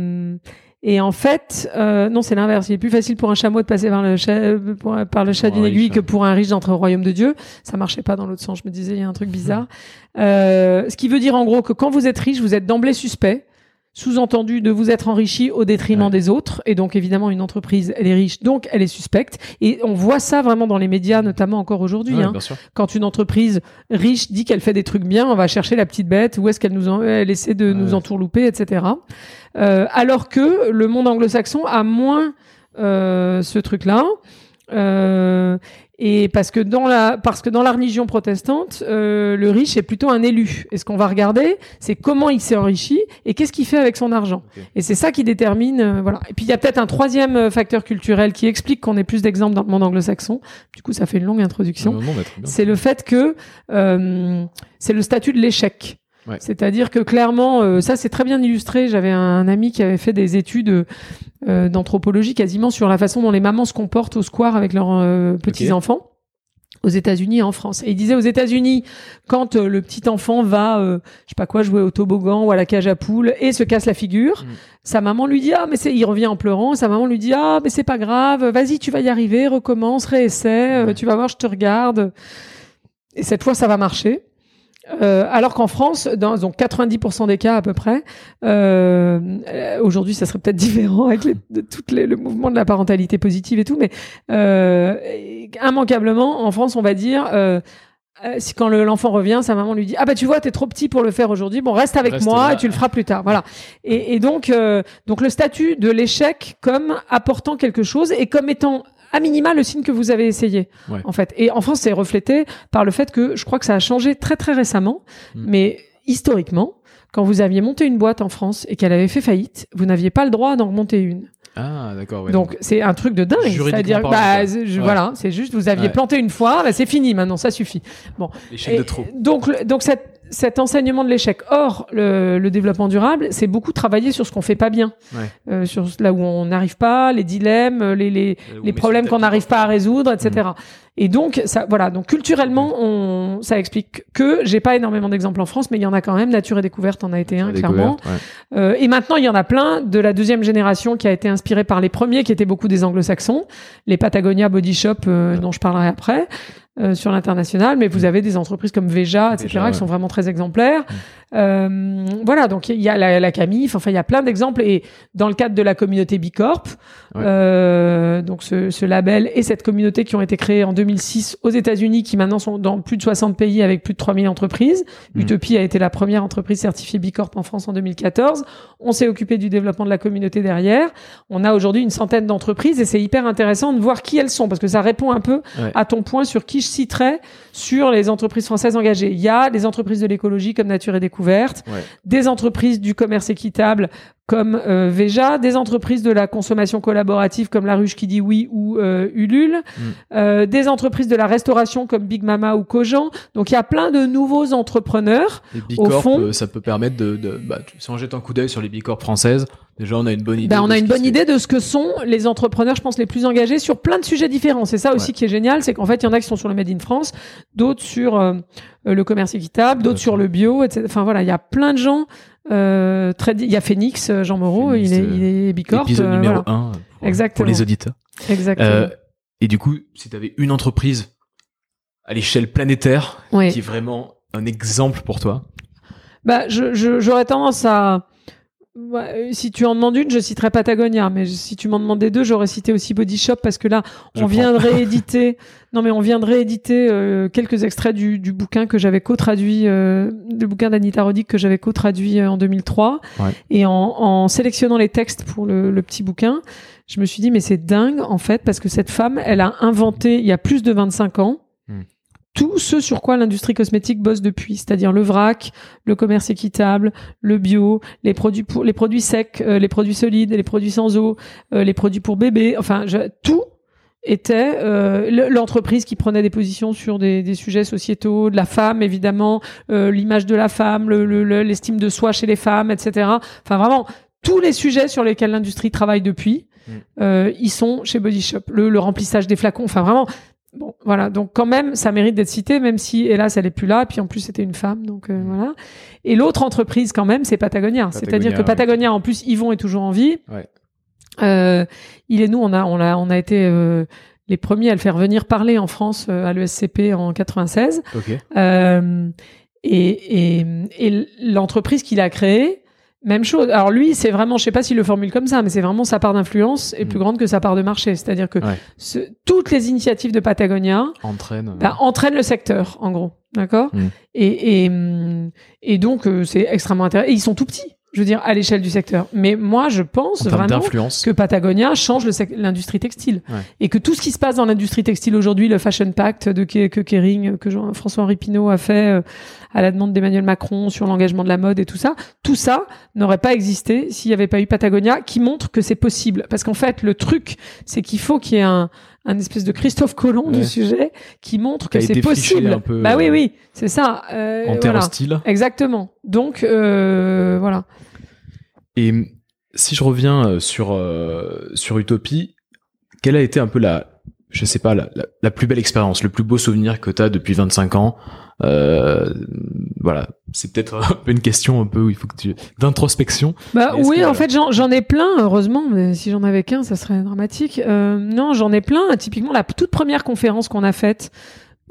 et en fait, euh, non, c'est l'inverse. Il est plus facile pour un chameau de passer par le chat, euh, pour- par le chat d'une aiguille que pour un riche d'entrer au royaume de Dieu. Ça marchait pas dans l'autre sens. Je me disais, il y a un truc bizarre. Euh, ce qui veut dire en gros que quand vous êtes riche, vous êtes d'emblée suspect. Sous-entendu de vous être enrichi au détriment Ouais. des autres. Et donc, évidemment, une entreprise, elle est riche, donc elle est suspecte. Et on voit ça vraiment dans les médias, notamment encore aujourd'hui. Ouais, hein. Quand une entreprise riche dit qu'elle fait des trucs bien, on va chercher la petite bête, où est-ce qu'elle nous en, elle essaie de nous Ouais. entourlouper, etc. Euh, alors que le monde anglo-saxon a moins euh, ce truc-là. Euh, et parce que dans la parce que dans la religion protestante, euh, le riche est plutôt un élu. Et ce qu'on va regarder, c'est comment il s'est enrichi et qu'est-ce qu'il fait avec son argent. Et c'est ça qui détermine. euh, voilà. Et puis il y a peut-être un troisième euh, facteur culturel qui explique qu'on ait plus d'exemples dans le monde anglo-saxon. Du coup, ça fait une longue introduction bien. c'est le fait que euh, c'est le statut de l'échec. Ouais. C'est-à-dire que clairement, euh, ça c'est très bien illustré. J'avais un, ami qui avait fait des études euh, d'anthropologie quasiment sur la façon dont les mamans se comportent au square avec leurs euh, petits enfants aux États-Unis et en France. Et il disait aux États-Unis, quand le petit enfant va, euh, je sais pas quoi, jouer au toboggan ou à la cage à poules et se casse la figure, Mm. sa maman lui dit ah mais c'est, il revient en pleurant, sa maman lui dit ah mais c'est pas grave, vas-y tu vas y arriver, recommence, réessaie, Ouais. tu vas voir, je te regarde. Et cette fois ça va marcher. Euh, alors qu'en France, dans donc 90% des cas à peu près, euh, aujourd'hui ça serait peut-être [laughs] différent avec les, de, toutes les, le mouvement de la parentalité positive et tout, mais euh, immanquablement en France on va dire euh, euh, si quand le- l'enfant revient, sa maman lui dit ah bah tu vois t'es trop petit pour le faire aujourd'hui, bon reste avec Reste moi là. et tu le feras plus tard, voilà. Et, et donc euh, donc le statut de l'échec comme apportant quelque chose et comme étant à minima le signe que vous avez essayé Ouais. en fait. Et en France c'est reflété par le fait que je crois que ça a changé très très récemment, Mm. mais historiquement quand vous aviez monté une boîte en France et qu'elle avait fait faillite, vous n'aviez pas le droit d'en remonter une. Ah, d'accord. ouais, Donc c'est un truc de dingue. C'est-à-dire, bah, je- Ouais. voilà, c'est juste vous aviez Ouais. planté une fois, bah, c'est fini maintenant, ça suffit. l'échec Et- de trop. Donc, donc cette- cet enseignement de l'échec. Or, le, le développement durable, c'est beaucoup travailler sur ce qu'on fait pas bien, Ouais. Euh, sur là où on n'arrive pas, les dilemmes, les, les, les problèmes qu'on n'arrive pas à résoudre, etc. Et donc, ça, voilà. Donc, culturellement, on, ça explique que j'ai pas énormément d'exemples en France, mais il y en a quand même. Nature et découverte en a été un, clairement. Euh, et maintenant, il y en a plein de la deuxième génération qui a été inspirée par les premiers, qui étaient beaucoup des anglo-saxons, les Patagonia Body Shop, euh, dont je parlerai après, euh, sur l'international. Mais vous avez des entreprises comme Veja, etc., Veja, ouais. qui sont vraiment très exemplaires. Euh, voilà, donc il y a la, la Camif, enfin, il y a plein d'exemples. Et dans le cadre de la communauté Bicorp, Ouais. euh, donc ce, ce label et cette communauté qui ont été créés en 2006 aux États-Unis, qui maintenant sont dans plus de 60 pays avec plus de 3000 entreprises. Mm. Utopie a été la première entreprise certifiée Bicorp en France en 2014. On s'est occupé du développement de la communauté derrière. On a aujourd'hui une centaine d'entreprises et c'est hyper intéressant de voir qui elles sont parce que ça répond un peu Ouais. à ton point sur qui je citerais sur les entreprises françaises engagées. Il y a des entreprises de l'écologie comme Nature et Découverte, Ouais. des entreprises du commerce équitable comme euh, Veja, des entreprises de la consommation collaborative comme La Ruche qui dit oui ou euh, Ulule, Mm. euh, des entreprises de la restauration comme Big Mama ou Cogent. Donc il y a plein de nouveaux entrepreneurs. Les Au Bicorp, fond- euh, ça peut permettre de, de bah, si on jette un coup d'œil sur les Bicorp françaises, déjà on a une bonne idée. Ben, on a une bonne idée de ce que sont les entrepreneurs, je pense, les plus engagés sur plein de sujets différents. C'est ça aussi Ouais. qui est génial, c'est qu'en fait, il y en a qui sont sur le Made in France, d'autres sur euh, euh, le commerce équitable, d'autres sur le bio, etc. Enfin voilà, il y a plein de gens. Euh, très, il y a Phoenix, Jean Moreau, Phoenix, il est, il est Bicorp. Épisode euh, numéro voilà. 1 pour, Exactement. pour les auditeurs. Exactement. Et du coup, si tu avais une entreprise à l'échelle planétaire Ouais. qui est vraiment un exemple pour toi, Bah, je- je- j'aurais tendance à. Ouais, si tu en demandes une, je citerai Patagonia, mais si tu m'en demandais deux, j'aurais cité aussi Body Shop parce que là, Je on vient de [laughs] rééditer. non, mais on vient de rééditer euh, quelques extraits du, du bouquin que j'avais co-traduit, euh, le bouquin d'Anita Roddick que j'avais co-traduit euh, en 2003. Ouais. Et en, en sélectionnant les textes pour le, le petit bouquin, je me suis dit mais c'est dingue en fait parce que cette femme, elle a inventé il y a plus de 25 ans. Tout ce sur quoi l'industrie cosmétique bosse depuis, c'est-à-dire le vrac, le commerce équitable, le bio, les produits pour les produits secs, euh, les produits solides, les produits sans eau, euh, les produits pour bébés, enfin je- tout était euh, le- l'entreprise qui prenait des positions sur des, des sujets sociétaux, de la femme évidemment, euh, l'image de la femme, le- le- le- l'estime de soi chez les femmes, etc. Enfin vraiment tous les sujets sur lesquels l'industrie travaille depuis, Mm. euh, ils sont chez Body Shop. Le, le remplissage des flacons, enfin vraiment. Bon, voilà. Donc quand même, ça mérite d'être cité, même si hélas elle est plus là. Puis en plus c'était une femme, donc euh, Mm. voilà. Et l'autre entreprise quand même, c'est Patagonia. C'est-à-dire que oui. Patagonia, en plus, Yvon est toujours en vie. Ouais. Euh, il et nous, on a, on a, on a été euh, les premiers à le faire venir parler en France euh, à l'ESCP en 96. Ok. Euh, et et, et l'entreprise qu'il a créée, même chose. Alors lui, c'est vraiment, je sais pas s'il le formule comme ça, mais c'est vraiment sa part d'influence est Mm. plus grande que sa part de marché. C'est-à-dire que Ouais. ce- toutes les initiatives de Patagonia Entraîne. euh, bah, entraînent le secteur, en gros. D'accord? Mm. et, et, hum, et donc, euh, c'est extrêmement intéressant. Et ils sont tout petits, je veux dire, à l'échelle du secteur. Mais moi, je pense vraiment que Patagonia change l'industrie textile. Ouais. Et que tout ce qui se passe dans l'industrie textile aujourd'hui, le Fashion Pact de Ke- que Kering, que Jean- François-Henri Pinault a fait euh, à la demande d'Emmanuel Macron sur l'engagement de la mode et tout ça, tout ça n'aurait pas existé s'il n'y avait pas eu Patagonia qui montre que c'est possible. Parce qu'en fait, le truc, c'est qu'il faut qu'il y ait un, un espèce de Christophe Colomb Ouais. du sujet qui montre Qui que c'est possible. un peu, bah oui, euh, oui, c'est ça. Euh, en terre voilà. hostile. Exactement. Donc, euh, voilà. Et si je reviens sur, euh, sur Utopie, quelle a été un peu la, je sais pas, la, la, la plus belle expérience, le plus beau souvenir que tu as depuis 25 ans? Voilà, c'est peut-être un peu une question un peu où il faut que tu d'introspection. Bah oui, que- en fait, j'en j'en ai plein, heureusement, mais si j'en avais qu'un, ça serait dramatique. Euh, non, j'en ai plein. Typiquement, la toute première conférence qu'on a faite,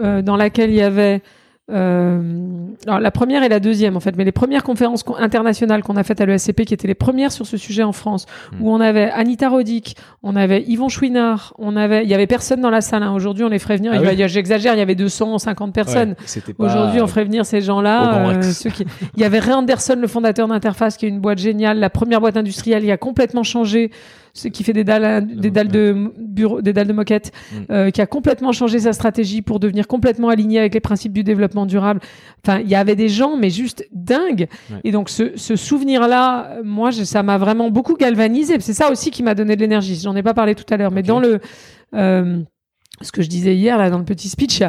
euh, dans laquelle il y avait... Euh, alors la première et la deuxième en fait, mais les premières conférences con- internationales qu'on a faites à l'ESCP, qui étaient les premières sur ce sujet en France, Hmm. où on avait Anita Roddick, on avait Yvon Chouinard, on avait, il y avait personne dans la salle. hein. Aujourd'hui, on les ferait venir. Ah il oui J'exagère, il y avait 250 personnes. Ouais, Aujourd'hui, on ferait venir ces gens-là. Euh, Rex. ceux qui... Il y avait Ray Anderson, le fondateur d'Interface, qui est une boîte géniale, la première boîte industrielle, qui a complètement changé, ce qui fait des dalles, des dalles de bureau, des dalles de moquette, Mm. euh, qui a complètement changé sa stratégie pour devenir complètement aligné avec les principes du développement durable. Enfin, il y avait des gens, mais juste dingues. Ouais. Et donc, ce, ce souvenir-là, moi, je- ça m'a vraiment beaucoup galvanisé. C'est ça aussi qui m'a donné de l'énergie. J'en ai pas parlé tout à l'heure, mais dans le euh, ce que je disais hier là dans le petit speech,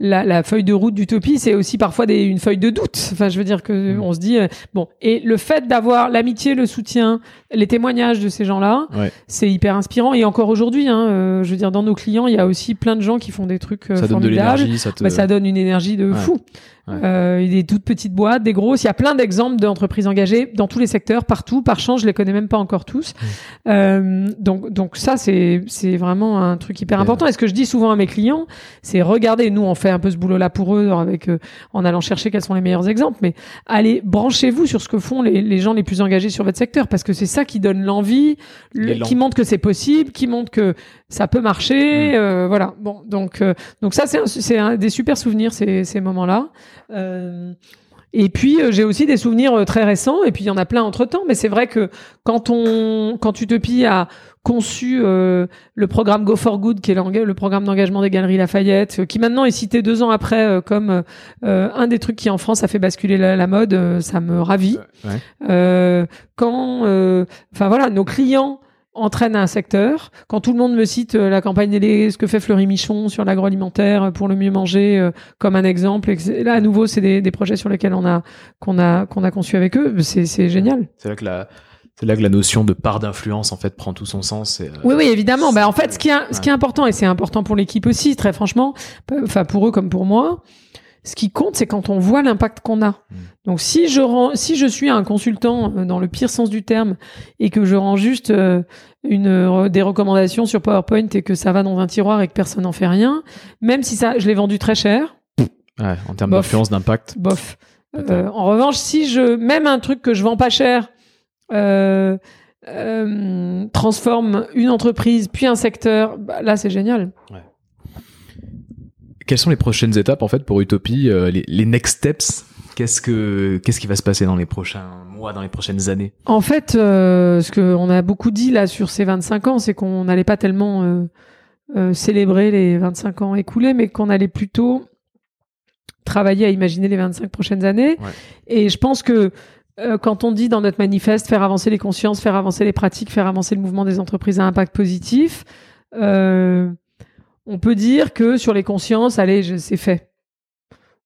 la, la feuille de route d'utopie, c'est aussi parfois des, une feuille de doute. Enfin, je veux dire que Mm. on se dit euh, bon. Et le fait d'avoir l'amitié, le soutien, les témoignages de ces gens-là, Ouais. c'est hyper inspirant. Et encore aujourd'hui, hein, euh, je veux dire, dans nos clients, il y a aussi plein de gens qui font des trucs euh, Ça donne de formidables. ça te. Bah, ça donne une énergie de Ouais. fou. Ouais. Euh, des toutes petites boîtes, des grosses. Il y a plein d'exemples d'entreprises engagées dans tous les secteurs, partout. Par chance, je les connais même pas encore tous. Mmh. Euh, donc, donc ça, c'est c'est vraiment un truc hyper important. Et ce que je dis souvent à mes clients, c'est regardez, nous, on fait un peu ce boulot-là pour eux, avec euh, en allant chercher quels sont les meilleurs exemples. Mais allez, branchez-vous sur ce que font les, les gens les plus engagés sur votre secteur, parce que c'est ça qui donne l'envie, le- qui montre que c'est possible, qui montre que ça peut marcher. Mm. euh, voilà. Bon, donc euh, donc ça, c'est un- c'est un des super souvenirs ces, ces moments-là. Euh, et puis euh, j'ai aussi des souvenirs euh, très récents et puis il y en a plein entre temps mais c'est vrai que quand on quand Utopie a conçu euh, le programme Go for Good qui est le programme d'engagement des galeries Lafayette euh, qui maintenant est cité deux ans après euh, comme un des trucs qui en France a fait basculer la, la mode ça me ravit Ouais. quand enfin voilà nos clients entraînent un secteur. Quand tout le monde me cite euh, la campagne des ce que fait Fleury Michon sur l'agroalimentaire pour le mieux manger euh, comme un exemple, et là à nouveau c'est des, des projets sur lesquels on a qu'on a qu'on a conçu avec eux, c'est c'est génial. C'est là que la, c'est là que la notion de part d'influence en fait prend tout son sens. Et, euh, Oui oui évidemment. Bah en fait ce qui est ce Ouais. qui est important et c'est important pour l'équipe aussi très franchement, enfin pour eux comme pour moi. Ce qui compte, c'est quand on voit l'impact qu'on a. Donc, si je rends, si je suis un consultant euh, dans le pire sens du terme et que je rends juste euh, une des recommandations sur PowerPoint et que ça va dans un tiroir et que personne n'en fait rien, même si ça, je l'ai vendu très cher, Ouais, en termes d'influence, d'impact. bof. Euh, en revanche, si je même un truc que je vends pas cher euh, euh, transforme une entreprise puis un secteur, bah, là c'est génial. Quelles sont les prochaines étapes en fait pour Utopie, euh, les, les next steps? Qu'est-ce que qu'est-ce qui va se passer dans les prochains mois, dans les prochaines années? En fait, ce qu'on a beaucoup dit là sur ces 25 ans, c'est qu'on n'allait pas tellement célébrer les 25 ans écoulés, mais qu'on allait plutôt travailler à imaginer les 25 prochaines années. Ouais. Et je pense que quand on dit dans notre manifeste faire avancer les consciences, faire avancer les pratiques, faire avancer le mouvement des entreprises à impact positif, euh, on peut dire que sur les consciences, allez, c'est fait.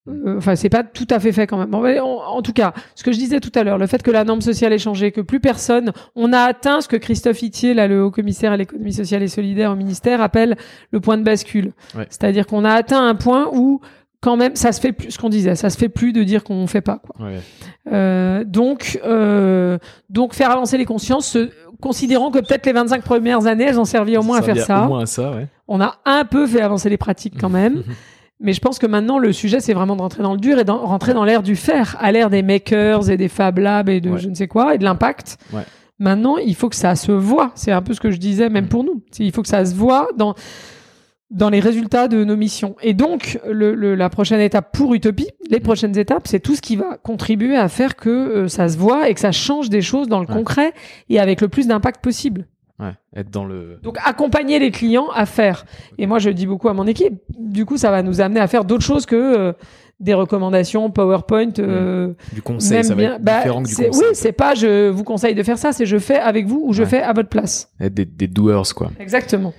Euh, Enfin, c'est pas tout à fait fait quand même. Bon, en, en tout cas, ce que je disais tout à l'heure, le fait que la norme sociale ait changé, que plus personne, on a atteint ce que Christophe Itier, là, le haut commissaire à l'économie sociale et solidaire au ministère, appelle le point de bascule. Ouais. C'est-à-dire qu'on a atteint un point où, quand même, ça se fait plus, ce qu'on disait, ça se fait plus de dire qu'on fait pas. Quoi. ouais. Euh, donc, euh, donc faire avancer les consciences, se- considérant que peut-être les 25 premières années, elles ont servi au moins à faire ça. Au moins à ça, ouais. On a un peu fait avancer les pratiques quand même. [laughs] Mais je pense que maintenant, le sujet, c'est vraiment de rentrer dans le dur et de rentrer dans l'ère du faire, à l'ère des makers et des Fab Labs et de Ouais. je ne sais quoi, et de l'impact. Ouais. Maintenant, il faut que ça se voit. C'est un peu ce que je disais, même Mm. pour nous. Il faut que ça se voit dans, dans les résultats de nos missions. Et donc, le, le- la prochaine étape pour Utopie, les Mm. prochaines étapes, c'est tout ce qui va contribuer à faire que euh, ça se voit et que ça change des choses dans le Ouais. concret et avec le plus d'impact possible. Ouais. Être dans le. Donc accompagner les clients à faire. Et moi je dis beaucoup à mon équipe. Du coup ça va nous amener à faire d'autres choses que euh, des recommandations PowerPoint. euh, Du conseil, même ça va être Bah, différent que du conseil. oui, c'est pas je vous conseille de faire ça, c'est je fais avec vous ou je Ouais. fais à votre place. Être des, des doers, quoi. Exactement.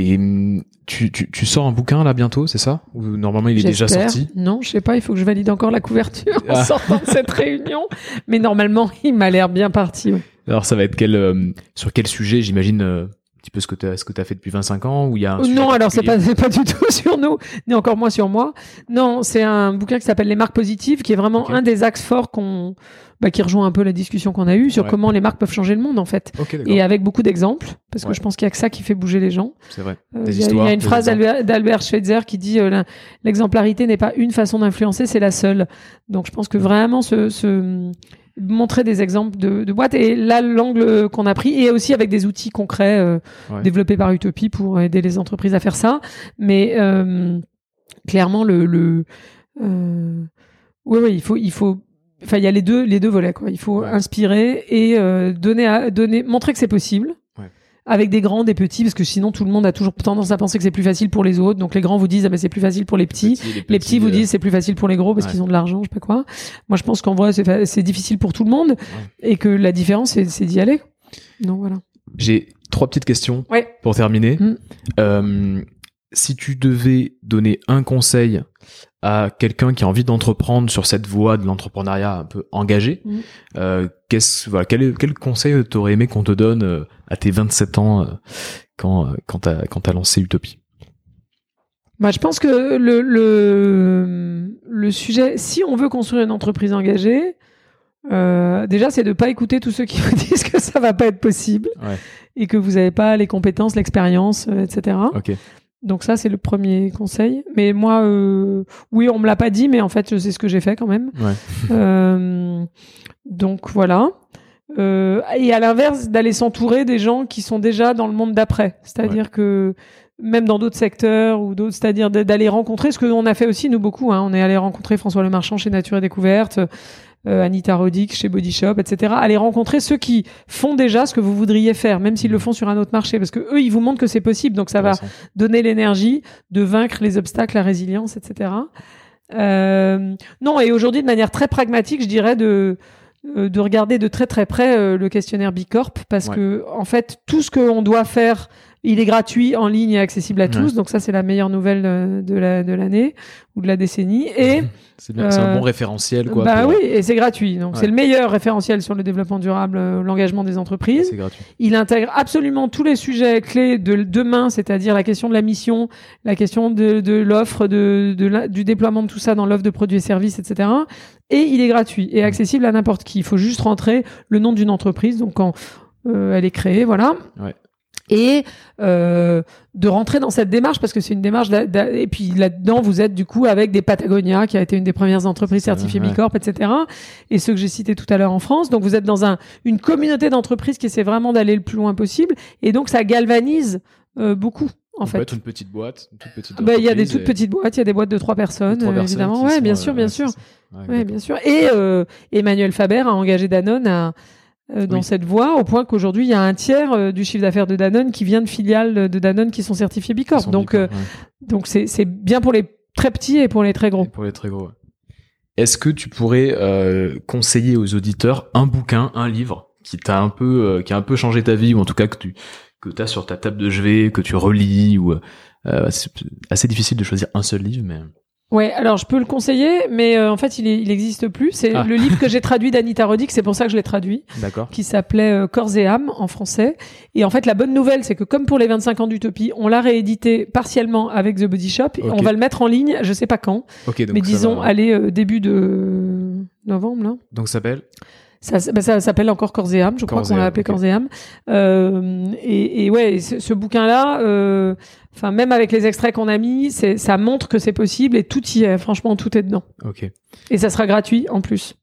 Et hum, tu, tu, tu sors un bouquin là bientôt, c'est ça? Ou normalement il est déjà sorti? Non, je sais pas. Il faut que je valide encore la couverture en Ah. sortant de cette réunion. Mais normalement il m'a l'air bien parti. ouais. Alors ça va être quel, euh, sur quel sujet? J'imagine euh, un petit peu ce que tu as, ce que as fait depuis 25 ans ou il y a un sujet Non, alors c'est pas, c'est pas du tout [laughs] sur nous, ni encore moins sur moi. Non, c'est un bouquin qui s'appelle Les marques positives, qui est vraiment un des axes forts qu'on, bah, qui rejoint un peu la discussion qu'on a eue sur Ouais. comment les marques peuvent changer le monde en fait. Et avec beaucoup d'exemples, parce que Ouais. je pense qu'il y a que ça qui fait bouger les gens. C'est vrai. Euh, Des Il y, a- il y histoires, a une phrase d'Albert- Schweitzer qui dit euh, la- l'exemplarité n'est pas une façon d'influencer, c'est la seule. Donc je pense que vraiment ce, ce- montrer des exemples de, de boîtes et là l'angle qu'on a pris et aussi avec des outils concrets euh, Ouais. développés par Utopie pour aider les entreprises à faire ça. Mais euh, clairement le, le euh, oui oui il faut il faut enfin il y a les deux les deux volets quoi. Il faut Ouais. inspirer et euh, donner à donner montrer que c'est possible Ouais. avec des grands, des petits, parce que sinon tout le monde a toujours tendance à penser que c'est plus facile pour les autres. Donc les grands vous disent ah mais c'est plus facile pour les petits. Les petits vous euh, disent c'est plus facile pour les gros parce ouais. qu'ils ont de l'argent, je sais pas quoi. Moi je pense qu'en vrai c'est fa- c'est difficile pour tout le monde et que la différence c'est c'est d'y aller. Donc voilà. J'ai trois petites questions Ouais. pour terminer. Mm. Euh, si tu devais donner un conseil à quelqu'un qui a envie d'entreprendre sur cette voie de l'entrepreneuriat un peu engagé, Mm. euh, qu'est-ce, voilà, quel, quel conseil t'aurais aimé qu'on te donne euh, à tes 27 ans euh, quand, quand t'as, quand t'as lancé Utopie? Bah, je pense que le, le, le sujet, si on veut construire une entreprise engagée, euh, déjà, c'est de pas écouter tous ceux qui vous [laughs] disent que ça va pas être possible Ouais. et que vous n'avez pas les compétences, l'expérience, euh, etc. Donc ça, c'est le premier conseil. Mais moi, euh, oui, on me l'a pas dit, mais en fait, c'est ce que j'ai fait quand même. Ouais. [laughs] Euh, donc voilà. Euh, et à l'inverse, d'aller s'entourer des gens qui sont déjà dans le monde d'après. C'est-à-dire que même dans d'autres secteurs ou d'autres, c'est-à-dire d'aller rencontrer ce que l'on a fait aussi nous beaucoup. Hein. On est allé rencontrer François Le Marchand chez Nature et Découverte, euh, Anita Roddick chez Body Shop, etc. Aller rencontrer ceux qui font déjà ce que vous voudriez faire, même s'ils le font sur un autre marché, parce que eux, ils vous montrent que c'est possible. Donc ça va donner l'énergie de vaincre les obstacles, la résilience, etc. Euh, non, et aujourd'hui, de manière très pragmatique, je dirais de euh, de regarder de très très près euh, le questionnaire Bicorp parce Ouais. que en fait tout ce qu'on doit faire il est gratuit en ligne et accessible à tous donc ça c'est la meilleure nouvelle euh, de la de l'année ou de la décennie et [laughs] C'est un Euh, bon référentiel, quoi. bah pour- oui et c'est gratuit donc Ouais. c'est le meilleur référentiel sur le développement durable euh, l'engagement des entreprises C'est gratuit. il intègre absolument tous les sujets clés de demain, c'est-à-dire la question de la mission, la question de, de l'offre, de, de la- du déploiement de tout ça dans l'offre de produits et services, etc. Et il est gratuit et accessible à n'importe qui. Il faut juste rentrer le nom d'une entreprise, donc quand euh, elle est créée, voilà. Ouais. Et euh, de rentrer dans cette démarche parce que c'est une démarche et puis là-dedans vous êtes du coup avec des Patagonia qui a été une des premières entreprises certifiées. Bicorp etc et ceux que j'ai cités tout à l'heure en France donc vous êtes dans un une communauté d'entreprises qui essaie vraiment d'aller le plus loin possible et donc ça galvanise euh, beaucoup en On peut fait être une petite boîte, une toute petite Bah, il y a des toutes et- petites boîtes, il y a des boîtes de trois personnes, trois euh, personnes évidemment. Ouais, bien euh, sûr, bien ouais, sûr. Ouais, bien sûr. Et euh, Emmanuel Faber a engagé Danone à, euh, dans Oui. cette voie, au point qu'aujourd'hui, il y a un tiers euh, du chiffre d'affaires de Danone qui vient de filiales de Danone qui sont certifiées Bicorp. Donc, Bicorp, euh, ouais. donc c'est c'est bien pour les très petits et pour les très gros. Et Pour les très gros. ouais. Est-ce que tu pourrais euh, conseiller aux auditeurs un bouquin, un livre qui t'a un peu, euh, qui a un peu changé ta vie ou en tout cas que tu que t'as sur ta table de chevet, que tu relis ou euh, c'est assez difficile de choisir un seul livre, mais Ouais, alors je peux le conseiller, mais euh, en fait, il, est- il existe plus. C'est Ah. le livre que j'ai traduit d'Anita Roddick, c'est pour ça que je l'ai traduit. d'accord. qui s'appelait euh, Corps et âme en français. Et en fait, la bonne nouvelle, c'est que comme pour les 25 ans d'Utopie, on l'a réédité partiellement avec The Body Shop. On va le mettre en ligne, je sais pas quand, Ok, donc mais disons, va- allez, euh, début de novembre, là. donc ça s'appelle Ça, bah, ça s'appelle encore Corps et âme, je crois qu'on l'a appelé ok. Corps et âme. Euh, et, et ouais, ce, ce bouquin-là, euh, enfin même avec les extraits qu'on a mis, c'est, ça montre que c'est possible et tout y est. Franchement, tout est dedans. Ok, Et ça sera gratuit en plus,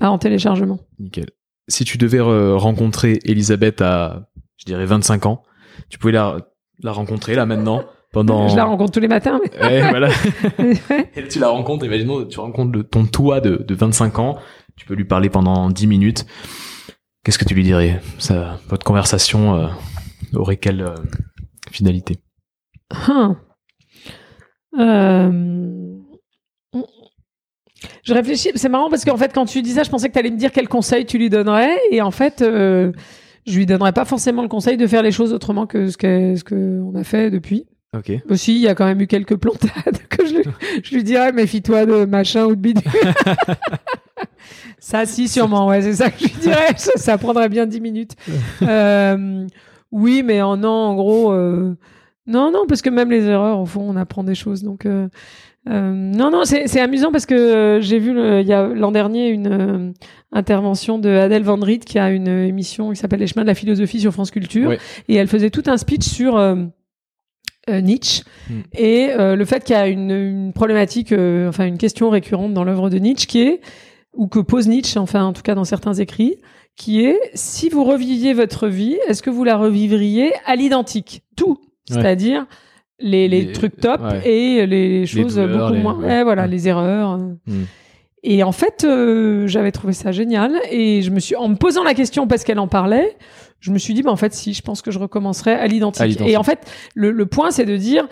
ah, en téléchargement. nickel. Si tu devais euh, rencontrer Elisabeth à, je dirais 25 ans, tu pouvais la la rencontrer là maintenant pendant. Je la rencontre tous les matins. Mais... [laughs] Ouais, voilà. Et tu la rencontres, imaginons, tu rencontres ton toi de, de 25 ans, tu peux lui parler pendant 10 minutes. Qu'est-ce que tu lui dirais? Ça, Votre conversation euh, aurait quelle euh, finalité? Hein. Euh, Je réfléchis. C'est marrant parce qu'en fait, quand tu dis ça, je pensais que tu allais me dire quel conseil tu lui donnerais. Et en fait, euh, je lui donnerais pas forcément le conseil de faire les choses autrement que ce que ce qu'on a fait depuis. Ok. Aussi, il y a quand même eu quelques plantades [laughs] que je lui, je lui dirais, méfie-toi de machin ou de bidule. [laughs] ça, si, sûrement, ouais, c'est ça que je dirais. [laughs] Ça, ça prendrait bien 10 minutes. Euh, oui, mais en, non, en gros, euh, non, non, parce que même les erreurs, au fond, on apprend des choses. Donc, euh, euh, non, non, c'est c'est amusant parce que euh, j'ai vu il y a l'an dernier une euh, intervention de Adèle Van Riet qui a une émission qui s'appelle Les chemins de la philosophie sur France Culture et elle faisait tout un speech sur Nietzsche Hmm. et le fait qu'il y a une, une problématique, enfin une question récurrente dans l'œuvre de Nietzsche qui est ou que pose Nietzsche, enfin en tout cas dans certains écrits, qui est si vous reviviez votre vie, est-ce que vous la revivriez à l'identique? Tout, Ouais. c'est-à-dire les, les, Les- trucs top ouais. et les choses douleurs, beaucoup moins. ouais. Ouais, voilà, les erreurs. Hmm. Et en fait, euh, j'avais trouvé ça génial. Et je me suis, en me posant la question parce qu'elle en parlait, je me suis dit, bah, en fait, si, je pense que je recommencerai à l'identique. Et en fait, le, le point, c'est de dire,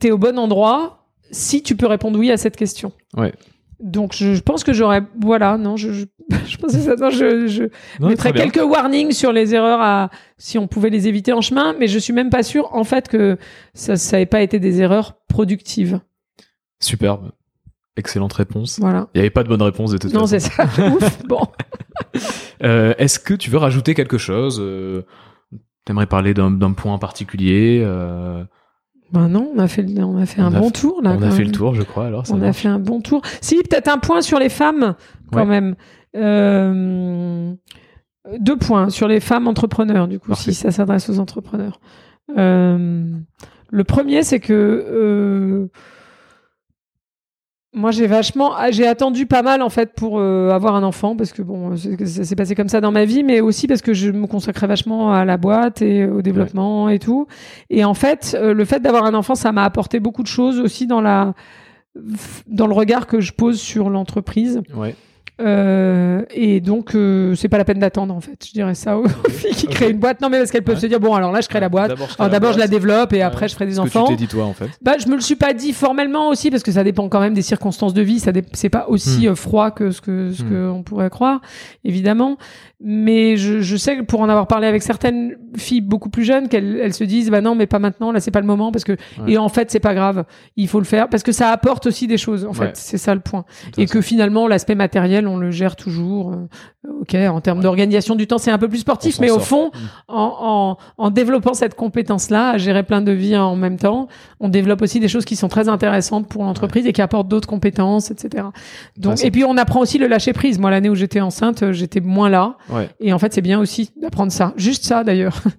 t'es au bon endroit si tu peux répondre oui à cette question. Ouais. Donc, je, je pense que j'aurais, voilà, non, je, je, [laughs] je pensais ça, non, je, je Non, mettrais quelques warnings sur les erreurs à, si on pouvait les éviter en chemin, mais je suis même pas sûr, en fait, que ça, ça ait pas été des erreurs productives. Superbe. Excellente réponse. Voilà. Il n'y avait pas de bonne réponse de toute Non, c'est ça. [laughs] Ouf. Bon. [laughs] Euh, Est-ce que tu veux rajouter quelque chose? Euh, T'aimerais parler d'un d'un point particulier euh, Ben non, on a fait, on a fait On un a bon fait- tour là. On a fait même. le tour, je crois. Alors, ça On a fait un bon tour. Si, peut-être un point sur les femmes quand Ouais. même. Euh, deux points sur les femmes entrepreneurs, du coup, Parfait. si ça s'adresse aux entrepreneurs. Euh, le premier, c'est que euh, moi, j'ai vachement, ah, j'ai attendu pas mal en fait pour euh, avoir un enfant parce que bon, ça s'est passé comme ça dans ma vie, mais aussi parce que je me consacrais vachement à la boîte et au développement et tout. Et en fait, euh, le fait d'avoir un enfant, ça m'a apporté beaucoup de choses aussi dans la dans le regard que je pose sur l'entreprise. Ouais. Euh, et donc, euh, c'est pas la peine d'attendre, en fait. Je dirais ça aux [laughs] filles qui créent une boîte. Non, mais parce qu'elles peuvent Ouais. se dire, bon, alors là, je crée la boîte. D'abord, je la développe et Ouais. après, je ferai des Ce que enfants. tu t'es dit toi en fait. Bah, je me le suis pas dit formellement aussi parce que ça dépend quand même des circonstances de vie. Ça dé- c'est pas aussi Hmm. euh, froid que ce que ce Hmm. que on pourrait croire, évidemment. Mais je, je sais que pour en avoir parlé avec certaines filles beaucoup plus jeunes, qu'elles elles se disent bah non, mais pas maintenant. Là, c'est pas le moment parce que Ouais. et en fait, c'est pas grave. Il faut le faire parce que ça apporte aussi des choses. En fait, c'est ça le point. Et que finalement, l'aspect matériel, professionnel, on le gère toujours. Euh, ok, en termes d'organisation du temps, c'est un peu plus sportif, mais au fond, Mm. en, en, en développant cette compétence-là, à gérer plein de vies en même temps, on développe aussi des choses qui sont très intéressantes pour l'entreprise et qui apportent d'autres compétences, etc. Donc, et puis on apprend aussi le lâcher prise. Moi, l'année où j'étais enceinte, euh, j'étais moins là. Ouais. Et en fait, c'est bien aussi d'apprendre ça. Juste ça, d'ailleurs. [laughs]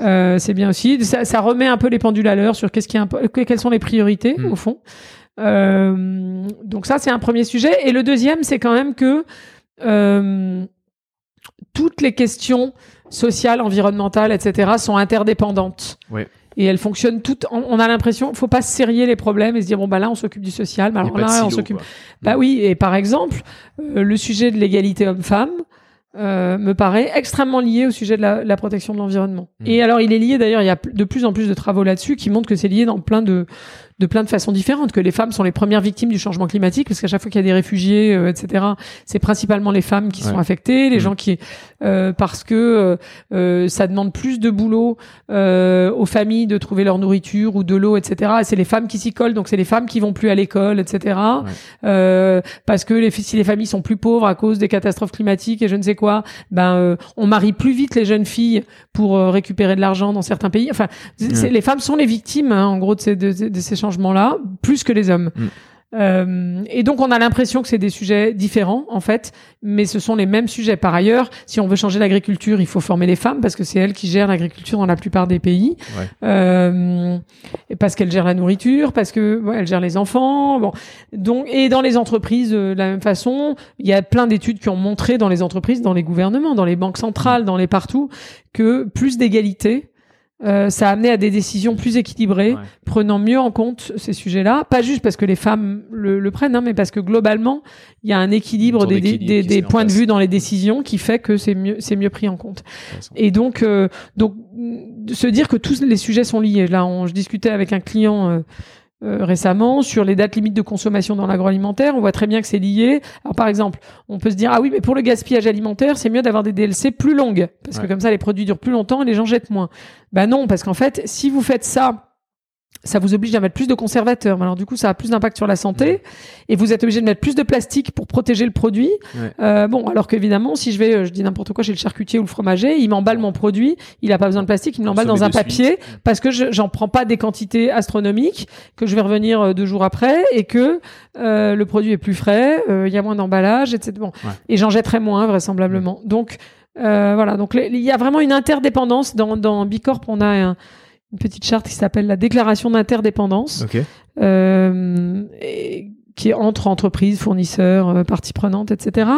Euh, c'est bien aussi. Ça, ça remet un peu les pendules à l'heure sur qu'est-ce qui est impo- que- quelles sont les priorités, Mm. au fond. Euh, donc ça, c'est un premier sujet. Et le deuxième, c'est quand même que euh, toutes les questions sociales, environnementales, etc., sont interdépendantes. Ouais. Et elles fonctionnent toutes. On, on a l'impression, faut pas serrer les problèmes et se dire bon bah là on s'occupe du social, Il a alors là on silo, s'occupe quoi. bah oui, et par exemple, euh, le sujet de l'égalité homme-femme euh, me paraît extrêmement lié au sujet de la, la protection de l'environnement. Mm. Et alors, il est lié d'ailleurs, il y a de plus en plus de travaux là-dessus qui montrent que c'est lié dans plein de de plein de façons différentes, que les femmes sont les premières victimes du changement climatique, parce qu'à chaque fois qu'il y a des réfugiés, euh, etc., c'est principalement les femmes qui sont Ouais. affectées, les Mm. gens qui, euh, parce que euh, euh, ça demande plus de boulot euh, aux familles de trouver leur nourriture ou de l'eau, etc. Et c'est les femmes qui s'y collent, donc c'est les femmes qui vont plus à l'école, etc. Euh, parce que les, si les familles sont plus pauvres à cause des catastrophes climatiques et je ne sais quoi, ben euh, on marie plus vite les jeunes filles pour récupérer de l'argent dans certains pays. Enfin, c'est- les femmes sont les victimes, hein, en gros, de ces, de, de ces changements-là, plus que les hommes. Mm. Euh, et donc on a l'impression que c'est des sujets différents en fait, mais ce sont les mêmes sujets. Par ailleurs, si on veut changer l'agriculture, il faut former les femmes parce que c'est elles qui gèrent l'agriculture dans la plupart des pays, Ouais. euh, et parce qu'elles gèrent la nourriture, parce que ouais, elles gèrent les enfants. Bon, donc et dans les entreprises euh, de la même façon, il y a plein d'études qui ont montré dans les entreprises, dans les gouvernements, dans les banques centrales, dans les partout, que plus d'égalité. Euh, ça a amené à des décisions plus équilibrées, Ouais. prenant mieux en compte ces sujets-là. Pas juste parce que les femmes le, le prennent, hein, mais parce que globalement, il y a un équilibre des, des, des- points de vue dans les décisions qui fait que c'est mieux, c'est mieux pris en compte. Et donc, euh, donc se dire que tous les sujets sont liés. Là, on, je discutais avec un client euh, euh, récemment sur les dates limites de consommation dans l'agroalimentaire. On voit très bien que c'est lié. Alors, par exemple, on peut se dire ah oui, mais pour le gaspillage alimentaire, c'est mieux d'avoir des DLC plus longues parce Ouais. que comme ça, les produits durent plus longtemps et les gens jettent moins. Ben non, parce qu'en fait, si vous faites ça ça vous oblige à mettre plus de conservateurs. Mais Alors du coup, ça a plus d'impact sur la santé et vous êtes obligé de mettre plus de plastique pour protéger le produit. Ouais. Euh, bon, alors qu'évidemment, si je vais, euh, je dis n'importe quoi chez le charcutier ou le fromager, il m'emballe mon produit, il a pas besoin de plastique, il me l'emballe dans un suite. papier parce que je, j'en prends pas des quantités astronomiques, que je vais revenir euh, deux jours après et que euh, le produit est plus frais, euh, il y a moins d'emballage, etc. Bon, Ouais. et j'en jetterai moins vraisemblablement. Donc euh, voilà, donc il y a vraiment une interdépendance dans, dans Bicorp. On a un- une petite charte qui s'appelle la déclaration d'interdépendance euh, et qui est entre entreprises, fournisseurs, euh, parties prenantes, etc.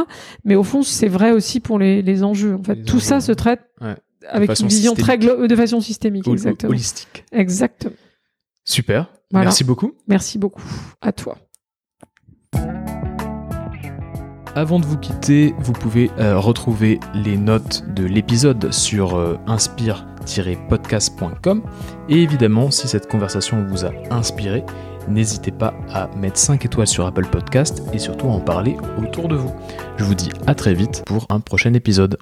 Mais au fond, c'est vrai aussi pour les, les enjeux. En fait, Les tout enjeux, ça se traite Ouais. avec une vision très de façon systémique. Hol- Exactement. Holistique. Exactement. Super. Voilà. Merci beaucoup. Merci beaucoup. À toi. Avant de vous quitter, vous pouvez euh, retrouver les notes de l'épisode sur euh, Et évidemment, si cette conversation vous a inspiré, n'hésitez pas à mettre 5 étoiles sur Apple Podcast et surtout à en parler autour de vous. Je vous dis à très vite pour un prochain épisode.